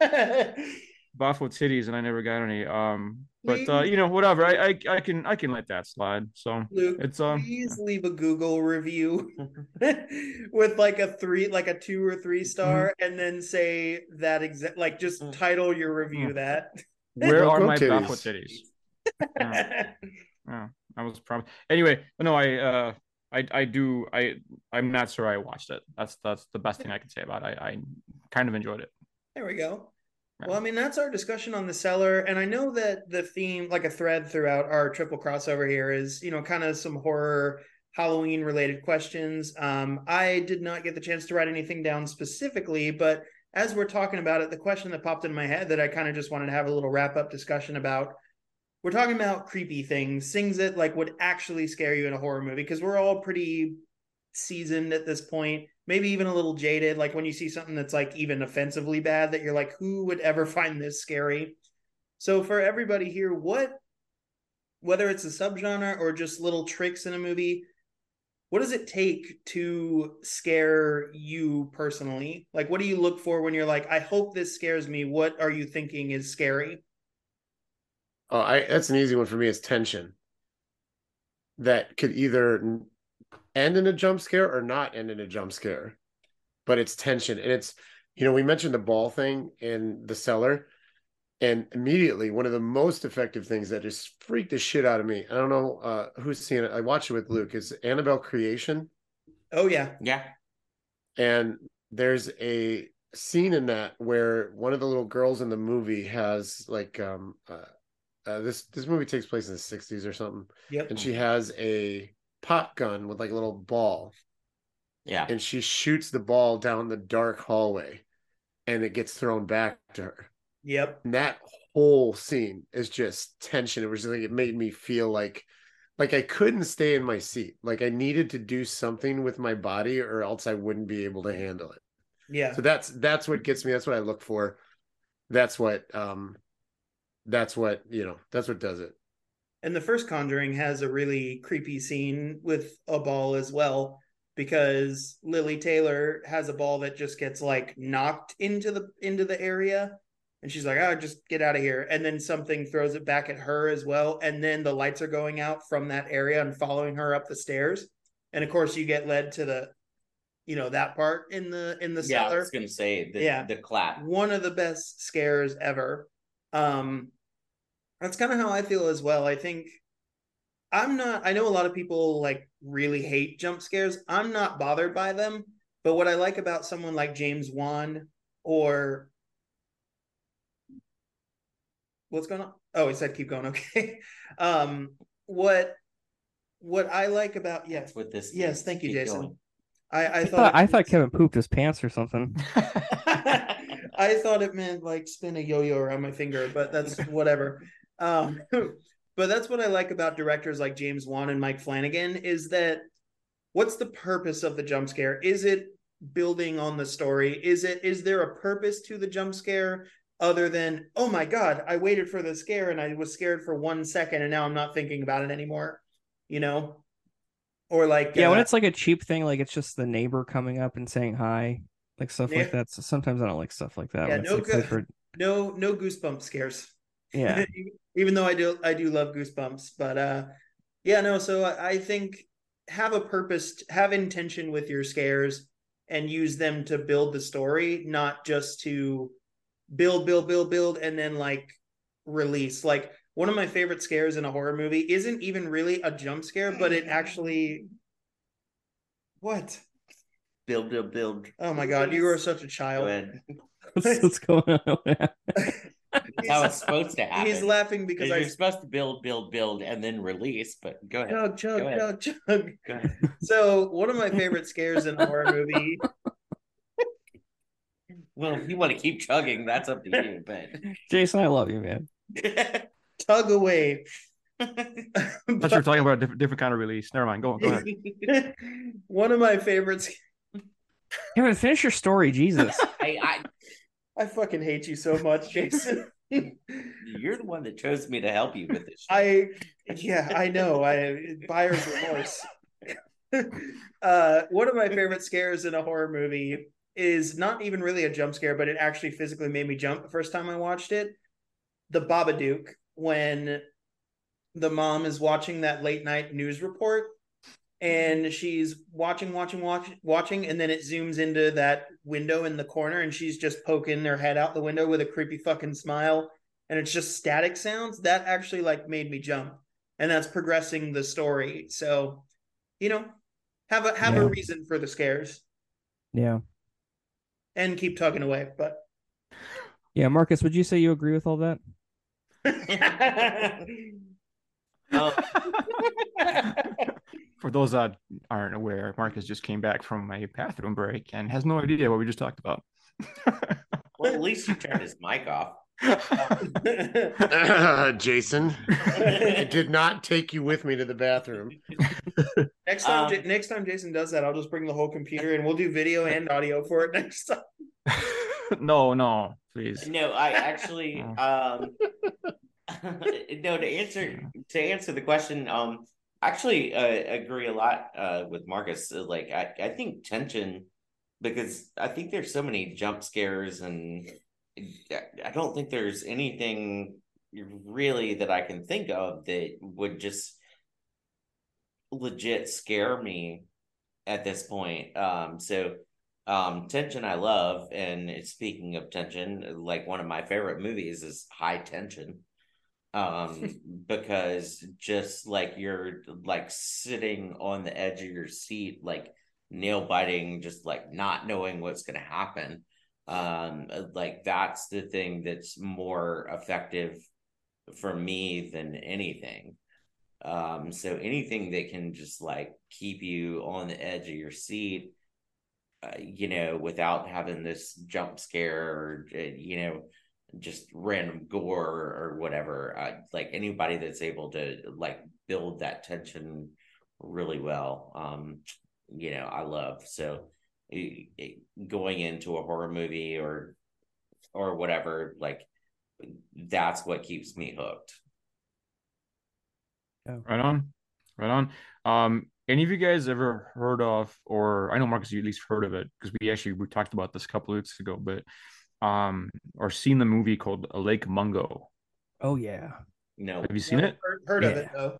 Bapho titties and I never got any. Um, but uh, you know, whatever. I, I I can I can let that slide. So
Luke, it's um. Please leave a Google review with like a three, like a two or three star, mm-hmm. and then say that exact. Like just mm. title your review mm-hmm. that.
Where are my titties. Bapho titties? yeah. yeah, I was probably anyway. No, I uh. I, I do I I'm not sure I watched it. That's that's the best thing I can say about it. I, I kind of enjoyed it.
There we go. Well, I mean, that's our discussion on the Cellar. And I know that the theme, like a thread throughout our triple crossover here, is, you know, kind of some horror Halloween related questions. Um, I did not get the chance to write anything down specifically, but as we're talking about it, the question that popped in my head that I kind of just wanted to have a little wrap up discussion about we're talking about creepy things, things that like would actually scare you in a horror movie, because we're all pretty seasoned at this point maybe even a little jaded like when you see something that's like even offensively bad that you're like who would ever find this scary? So for everybody here what whether it's a subgenre or just little tricks in a movie what does it take to scare you personally? Like what do you look for when you're like i hope this scares me. What are you thinking is scary?
Oh i that's an easy one for me is tension. That could either end in a jump scare or not end in a jump scare, but it's tension. And it's, you know, we mentioned the ball thing in the cellar. And immediately, one of the most effective things that just freaked the shit out of me. I don't know uh, who's seen it. I watched it with Luke. Is Annabelle Creation?
Oh yeah,
yeah.
And there's a scene in that where one of the little girls in the movie has like um uh, uh, this this movie takes place in the 60s or something.
Yep.
And she has a pop gun with like a little ball.
Yeah.
And she shoots the ball down the dark hallway and it gets thrown back to her.
Yep.
And that whole scene is just tension. It was like it made me feel like like I couldn't stay in my seat. Like I needed to do something with my body or else I wouldn't be able to handle it.
Yeah.
So that's that's what gets me. That's what I look for. That's what um that's what, you know, that's what does it.
And the first Conjuring has a really creepy scene with a ball as well, because Lili Taylor has a ball that just gets like knocked into the into the area, and she's like, "Oh, just get out of here!" And then something throws it back at her as well, and then the lights are going out from that area and following her up the stairs, and of course you get led to the, you know, that part in the in the
yeah,
cellar.
I was gonna say the,
yeah,
the clap.
One of the best scares ever. Um, that's kind of how I feel as well. I think I'm not I know a lot of people like really hate jump scares. I'm not bothered by them, but what I like about someone like James Wan or What's going on? Oh, he said keep going. Okay. Um what what I like about yes,
That's what this
Yes, thank you,
Keep
Jason.
going.
I, I
I
thought
thought, I
it
thought Kevin pooped his pants or something.
I thought it meant like spin a yo-yo around my finger, but that's whatever. Um, but that's what I like about directors like James Wan and Mike Flanagan is that what's the purpose of the jump scare? Is it building on the story? Is it is there a purpose to the jump scare other than oh my god, I waited for the scare and I was scared for one second and now I'm not thinking about it anymore, you know? Or like
Yeah, when
uh,
it's like a cheap thing, like it's just the neighbor coming up and saying hi, like stuff
Yeah.
like that. So sometimes I don't like stuff like that.
Yeah, no
like for-
no no goosebump scares.
yeah,
even though I do I do love goosebumps, but uh yeah, no, so I, I think have a purpose, have intention with your scares and use them to build the story, not just to build, build, build, build, and then like release. Like one of my favorite scares in a horror movie isn't even really a jump scare, but it actually what?
Build, build, build.
Oh my god, you are such a child.
ahead.
what's, what's going on?
That's how it's supposed to happen.
He's laughing because
Because
I
you're supposed to build, build, build, and then release. But go ahead.
chug, chug,
Go ahead.
chug, chug.
Go ahead.
So one of my favorite scares in a horror movie
Well, if you want to keep chugging, that's up to you. But
Jason, I love you, man.
tug away.
I thought you were talking about a different, different kind of release. Never mind. Go, on. go ahead.
One of my favorites.
Kevin, finish your story, Jesus.
I, I,
I fucking hate you so much, Jason.
you're the one that chose me to help you with this. shit.
I yeah, I know. I buyer's remorse. uh, one of my favorite scares in a horror movie is not even really a jump scare, but it actually physically made me jump the first time I watched it. The Babadook, when the mom is watching that late night news report and she's watching, watching, watching, watching, and then it zooms into that window in the corner and she's just poking her head out the window with a creepy fucking smile and it's just static sounds. That actually like made me jump. And that's progressing the story. So, you know, have a have a reason for the scares
yeah.
and keep tugging away. But
Yeah, Marcus, would you say you agree with all that?
Um,
For those that aren't aware, Marcus just came back from a bathroom break and has no idea what we just talked about.
well, at least you turned his mic off.
Jason, I did not take you with me to the bathroom.
next time,
Um,
Ja- next time Jason does that, I'll just bring the whole computer and we'll do video and audio for it next time.
no, no, please.
No, I actually um no to answer to answer the question, um actually uh, agree a lot uh with Marcus. Uh, Like I, I think tension because I think there's so many jump scares and I don't think there's anything really that I can think of that would just legit scare me at this point. Um so um tension I love and speaking of tension like one of my favorite movies is High Tension um because just like you're like sitting on the edge of your seat like nail biting just like not knowing what's going to happen. Um like that's the thing that's more effective for me than anything. Um so anything that can just like keep you on the edge of your seat uh, you know without having this jump scare or uh, you know just random gore or whatever uh, like anybody that's able to like build that tension really well. Um you know i love so it, it- going into a horror movie or or whatever like that's what keeps me hooked.
Right on, right on. Um, any of you guys ever heard of, or I know Marcus, you at least heard of it because we actually we talked about this a couple of weeks ago, but um, or seen the movie called Lake Mungo?
Oh yeah,
no
Have you seen it?
Heard, heard of it though.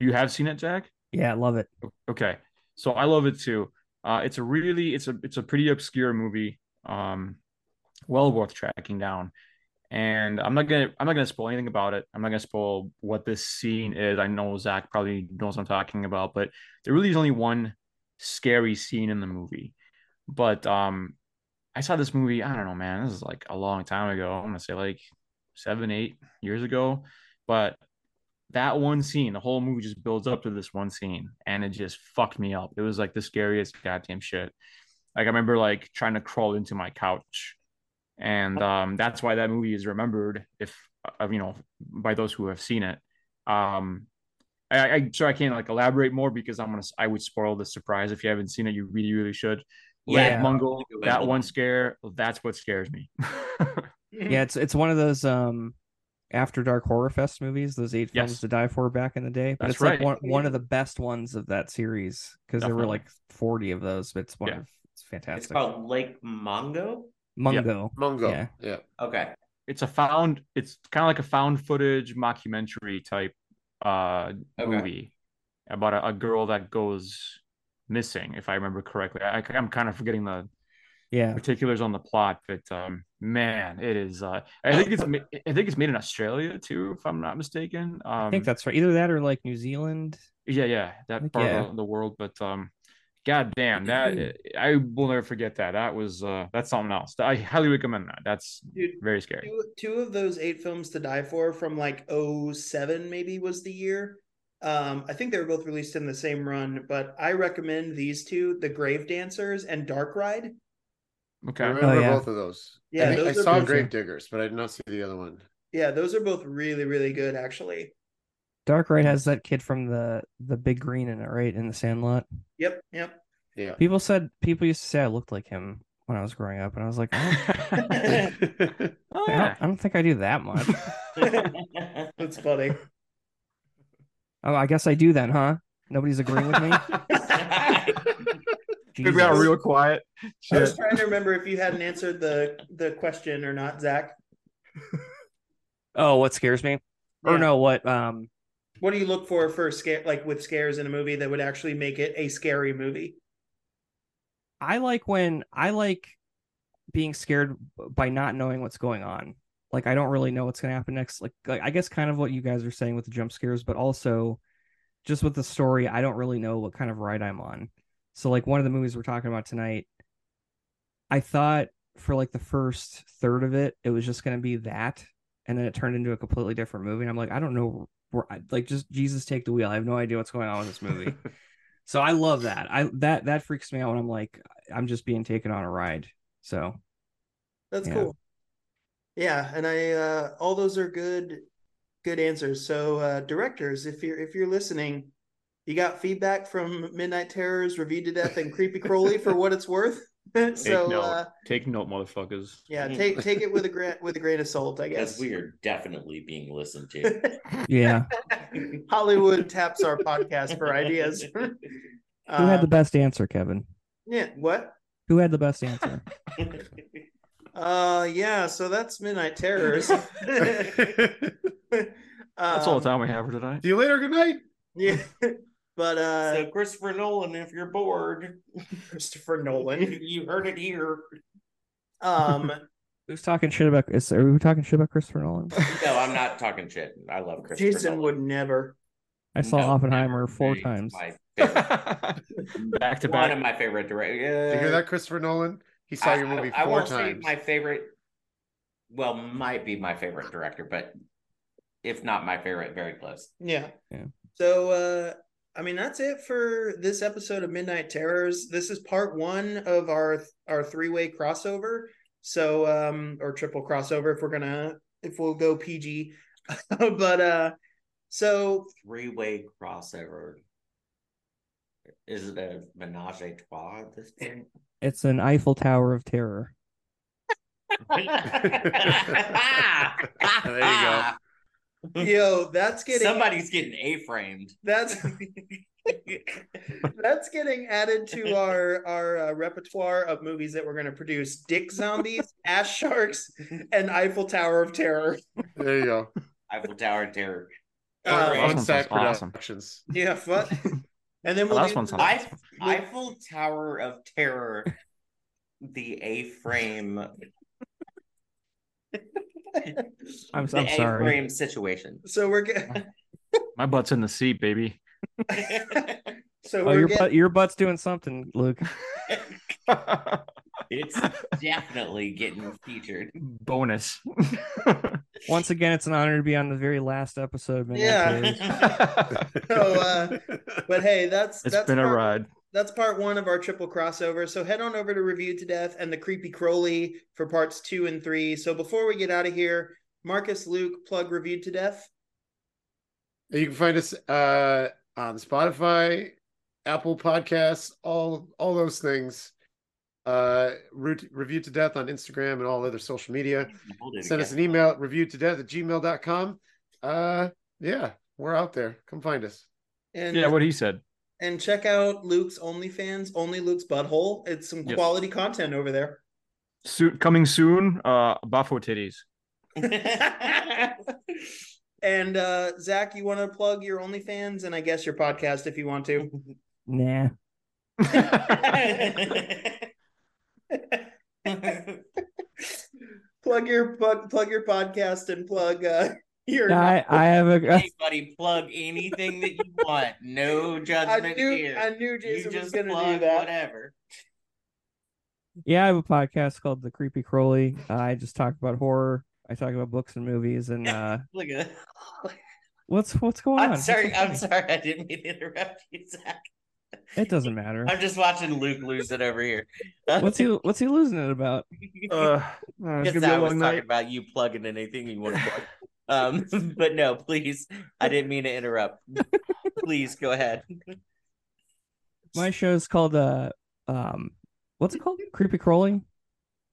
You have seen it, Jack?
yeah, I love it.
Okay, so I love it too. Uh, it's a really, it's a, it's a pretty obscure movie. Um, well worth tracking down. And I'm not gonna, I'm not gonna spoil anything about it. I'm not gonna spoil what this scene is. I know Zach probably knows what I'm talking about, but there really is only one scary scene in the movie. But um, I saw this movie. I don't know, man. This is like a long time ago. I'm gonna say like seven, eight years ago. But that one scene, the whole movie just builds up to this one scene, and it just fucked me up. It was like the scariest goddamn shit. Like I remember like trying to crawl into my couch, and um, that's why that movie is remembered. If you know, by those who have seen it. Um, I, I sorry I can't like elaborate more because I'm gonna I would spoil the surprise if you haven't seen it. You really really should.
Yeah.
Lake Mungo, that one scare, that's what scares me.
Yeah, it's it's one of those um after dark horror fest movies, those eight films
Yes.
to die for back in the day. But
That's
it's like one one of the best ones of that series because there were like forty of those. But it's one
Yeah.
of it's fantastic.
it's
fantastic.
called lake mongo
Mungo.
Mungo.
Yeah.
Yeah.
okay
it's a found it's kind of like a found footage mockumentary type uh
Okay.
movie about a, a girl that goes missing if i remember correctly I, i'm kind of forgetting the
Yeah.
particulars on the plot but um man it is uh i think it's i think it's made in australia too if i'm not mistaken um
I think that's right. Either that or like New Zealand.
yeah yeah that part
yeah.
of the, the world but um god damn that i will never forget that that was uh that's something else i highly recommend that that's
Dude,
very scary
two, two of those eight films to die for from like 07 maybe was the year um i think they were both released in the same run but i recommend these two the grave dancers and dark ride
Okay.
I remember
Oh, yeah.
both of those.
Yeah,
I, think I
those are
saw
both-
Grave Diggers, but I did not see the other one.
yeah those are both really really good actually
Dark Ride has that kid from the the Big Green in it, right? In the Sandlot.
yep yep
Yeah.
People said people used to say I looked like him when I was growing up, and I was like, I don't,
oh
I don't, I don't think I do that much.
that's funny
oh, I guess I do then, huh? Nobody's agreeing with me.
we got real quiet
i was
Shit.
trying to remember if you hadn't answered the the question or not zach
Oh, what scares me? Or no, what um
what do you look for for scare like with scares in a movie that would actually make it a scary movie
I like when I like being scared by not knowing what's going on. Like I don't really know what's going to happen next. Like, like I guess kind of what you guys are saying with the jump scares, but also just with the story, I don't really know what kind of ride I'm on. So like one of the movies we're talking about tonight, I thought for like the first third of it, it was just going to be that, and then it turned into a completely different movie. And I'm like, I don't know, where, like just Jesus take the wheel. I have no idea what's going on with this movie. so I love that. I that that freaks me out when I'm like, I'm just being taken on a ride. So
That's
Yeah.
cool. Yeah, and I uh all those are good good answers. So uh directors, if you're if you're listening, you got feedback from Midnight Terrors, Reviewed to Death, and Creepy Kroly for what it's worth.
Take
so
note.
uh
Take note, motherfuckers.
yeah, take take it with a gra- with a grain of salt, I guess.
we are definitely being listened to.
yeah,
Hollywood taps our podcast for ideas.
who had
Uh,
the best answer, Kevin?
yeah, what?
Who had the best answer?
Uh yeah, so that's Midnight Terrors.
That's all
Um,
the time we have for tonight.
See you later. Good night.
Yeah. But uh
so Christopher Nolan, if you're bored,
Christopher Nolan.
you heard it here.
Um
Who's talking shit about? Is are we talking shit about Christopher Nolan?
No, I'm not talking shit. I love Christopher
Jason
Nolan.
would never.
I saw
No,
Oppenheimer four times.
My favorite,
back to
one of my favorite directors.
Did you hear that, Christopher Nolan? He saw your movie
I, I
four
won't
times.
say my favorite. Well, might be my favorite director, but if not my favorite, very close.
Yeah.
Yeah.
So uh I mean that's it for this episode of Midnight Terrors. This is part one of our our three-way crossover. So um or triple crossover if we're gonna if we'll go PG. but uh so
Three way crossover. Is it a menage a trois at this point?
It's an Eiffel Tower of terror.
there
you go.
yo, that's getting
Somebody's getting A framed.
that's that's getting added to our our uh, repertoire of movies that we're going to produce dick zombies ass sharks and eiffel tower of terror
There you go.
Eiffel Tower of terror.
Uh,
Alright.
Awesome.
On set
sounds awesome.
productions.
yeah fuck and then
The
we'll
last
do-
one
Eiff- Eiffel Tower of Terror, the A frame,
I'm,
the
I'm
A
sorry.
frame situation.
so we're getting
My butt's in the seat, baby.
so
Oh,
we're
your
getting
butt, your butt's doing something, Luke.
It's definitely getting featured.
Bonus.
Once again, it's an honor to be on the very last episode. of Midnight
Yeah. So uh but hey that's
it's
that's
been a ride.
that's part one of our triple crossover. So head on over to Reviewed to Death and the Creepy Kroly for parts two and three. So before we get out of here, Marcus, Luke, plug Reviewed to Death.
You can find us uh, on Spotify, Apple Podcasts, all all those things. Uh, root, review to death on Instagram and all other social media.
Hold it
Send us an email at review to death at gmail.com. Uh, yeah, we're out there. Come find us.
And
Yeah, what he said.
and check out Luke's OnlyFans, Only Luke's Butthole. It's some
Yes.
quality content over there.
Soon, coming soon. Uh, Buffalo titties.
And uh Zach, you want to plug your OnlyFans and I guess your podcast if you want to.
Nah.
plug your plug, plug your podcast and plug uh your
I, I have a
hey, buddy, plug anything that you want. No
I
judgment
knew
here.
I knew
you
Jason was
just
gonna
plug
do that.
whatever.
yeah, I have a podcast called The Creepy Kroly. Uh, I just talk about horror. I talk about books and movies. And uh,
Look at
what's what's going on?
I'm sorry. I'm sorry. I didn't mean to interrupt you, Zach.
It doesn't matter.
I'm just watching Luke lose it over here.
What's he What's he losing it about?
Uh, uh, it's
Because
gonna be
I
a
was
long
talking about you plugging anything you want to plug. Um, but no, please. I didn't mean to interrupt. please go ahead.
My show is called uh um what's it called? Creepy crawling.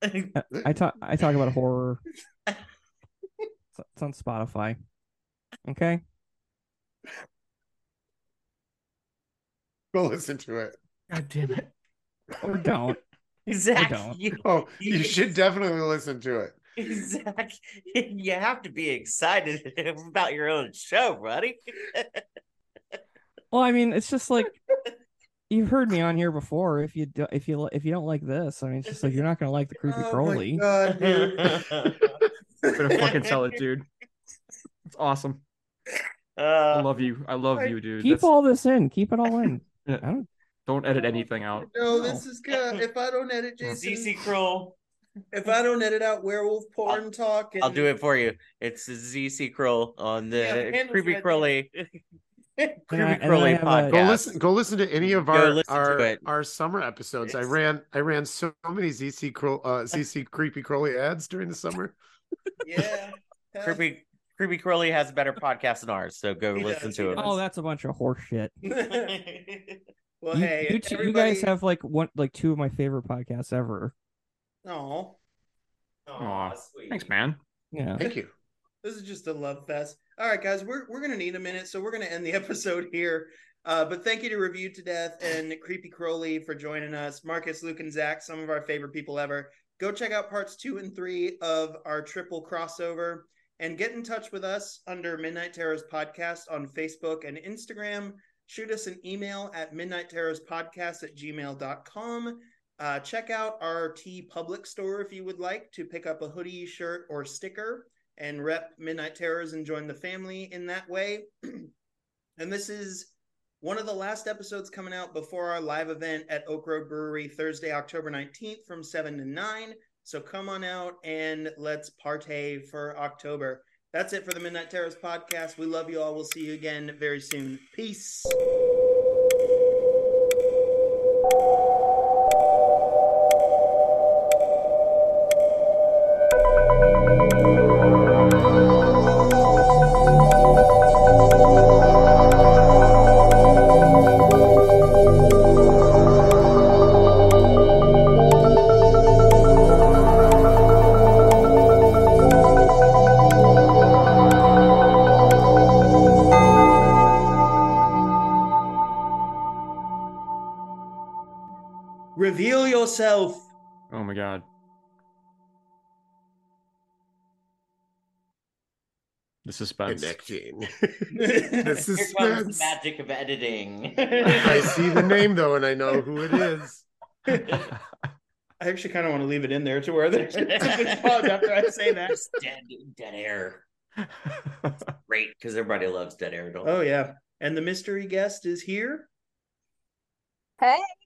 I, I talk I talk about horror. It's, it's on Spotify. Okay.
Go listen to it.
God damn it.
Or don't.
Zach,
don't.
you,
Oh, you should definitely listen to it.
Zach, you have to be excited about your own show, buddy.
Well, I mean, it's just like you've heard me on here before. If you do, if you if you don't like this, I mean, it's just like you're not gonna like the Creepy
Oh my
Kroly.
God, dude.
Better fucking sell it, dude. It's awesome. I
Uh,
love you. I love
I-
you, dude.
Keep
That's-
all this in. Keep it all in.
Yeah.
I don't.
Don't edit anything out.
No, this is good. If I don't edit Jason,
CC Krol,
if I don't edit out werewolf porn talk, and...
I'll do it for you. It's ZC Krol on the
Yeah,
Creepy
Randall's
Kroly
Creepy
and I
Kroly
have a-
podcast.
Go listen. Go listen to any of our our, our summer episodes. I ran I ran so many ZC Cro- uh, ZC creepy Kroly ads during the summer.
yeah.
Creepy Creepy Kroly has a better podcast than ours, so go
He
listen
does,
to
he
it.
Oh, that's a bunch of horse shit.
well,
you,
hey,
you, two- you guys have like one, like two of my favorite podcasts ever.
Oh,
Aw,
sweet.
Thanks, man.
Yeah.
Thank you.
this is just a love fest. All right, guys, we're we're gonna need a minute, so we're gonna end the episode here. Uh, but thank you to Reviewed to Death and Creepy Kroly for joining us. Marcus, Luke, and Zach, some of our favorite people ever. Go check out parts two and three of our triple crossover and get in touch with us under Midnight Terrors Podcast on Facebook and Instagram. Shoot us an email at midnight terrors podcast at gmail.com. Uh, check out our TeePublic store if you would like to pick up a hoodie, shirt, or sticker and rep Midnight Terrors and join the family in that way. and this is one of the last episodes coming out before our live event at Oak Road Brewery Thursday, October 19th from 7 to 9. So come on out and let's partay for October. That's it for the Midnight Terrors podcast. We love you all. We'll see you again very soon. Peace.
Suspense.
Connecting. The
Here the
suspense.
magic of editing.
I see the name though, and I know who it is.
I actually kind of want to leave it in there to where there's a big pause after I say that.
Just dead, dead air. Great, because everybody loves dead air. Don't
Oh yeah. And the mystery guest is here.
Hey.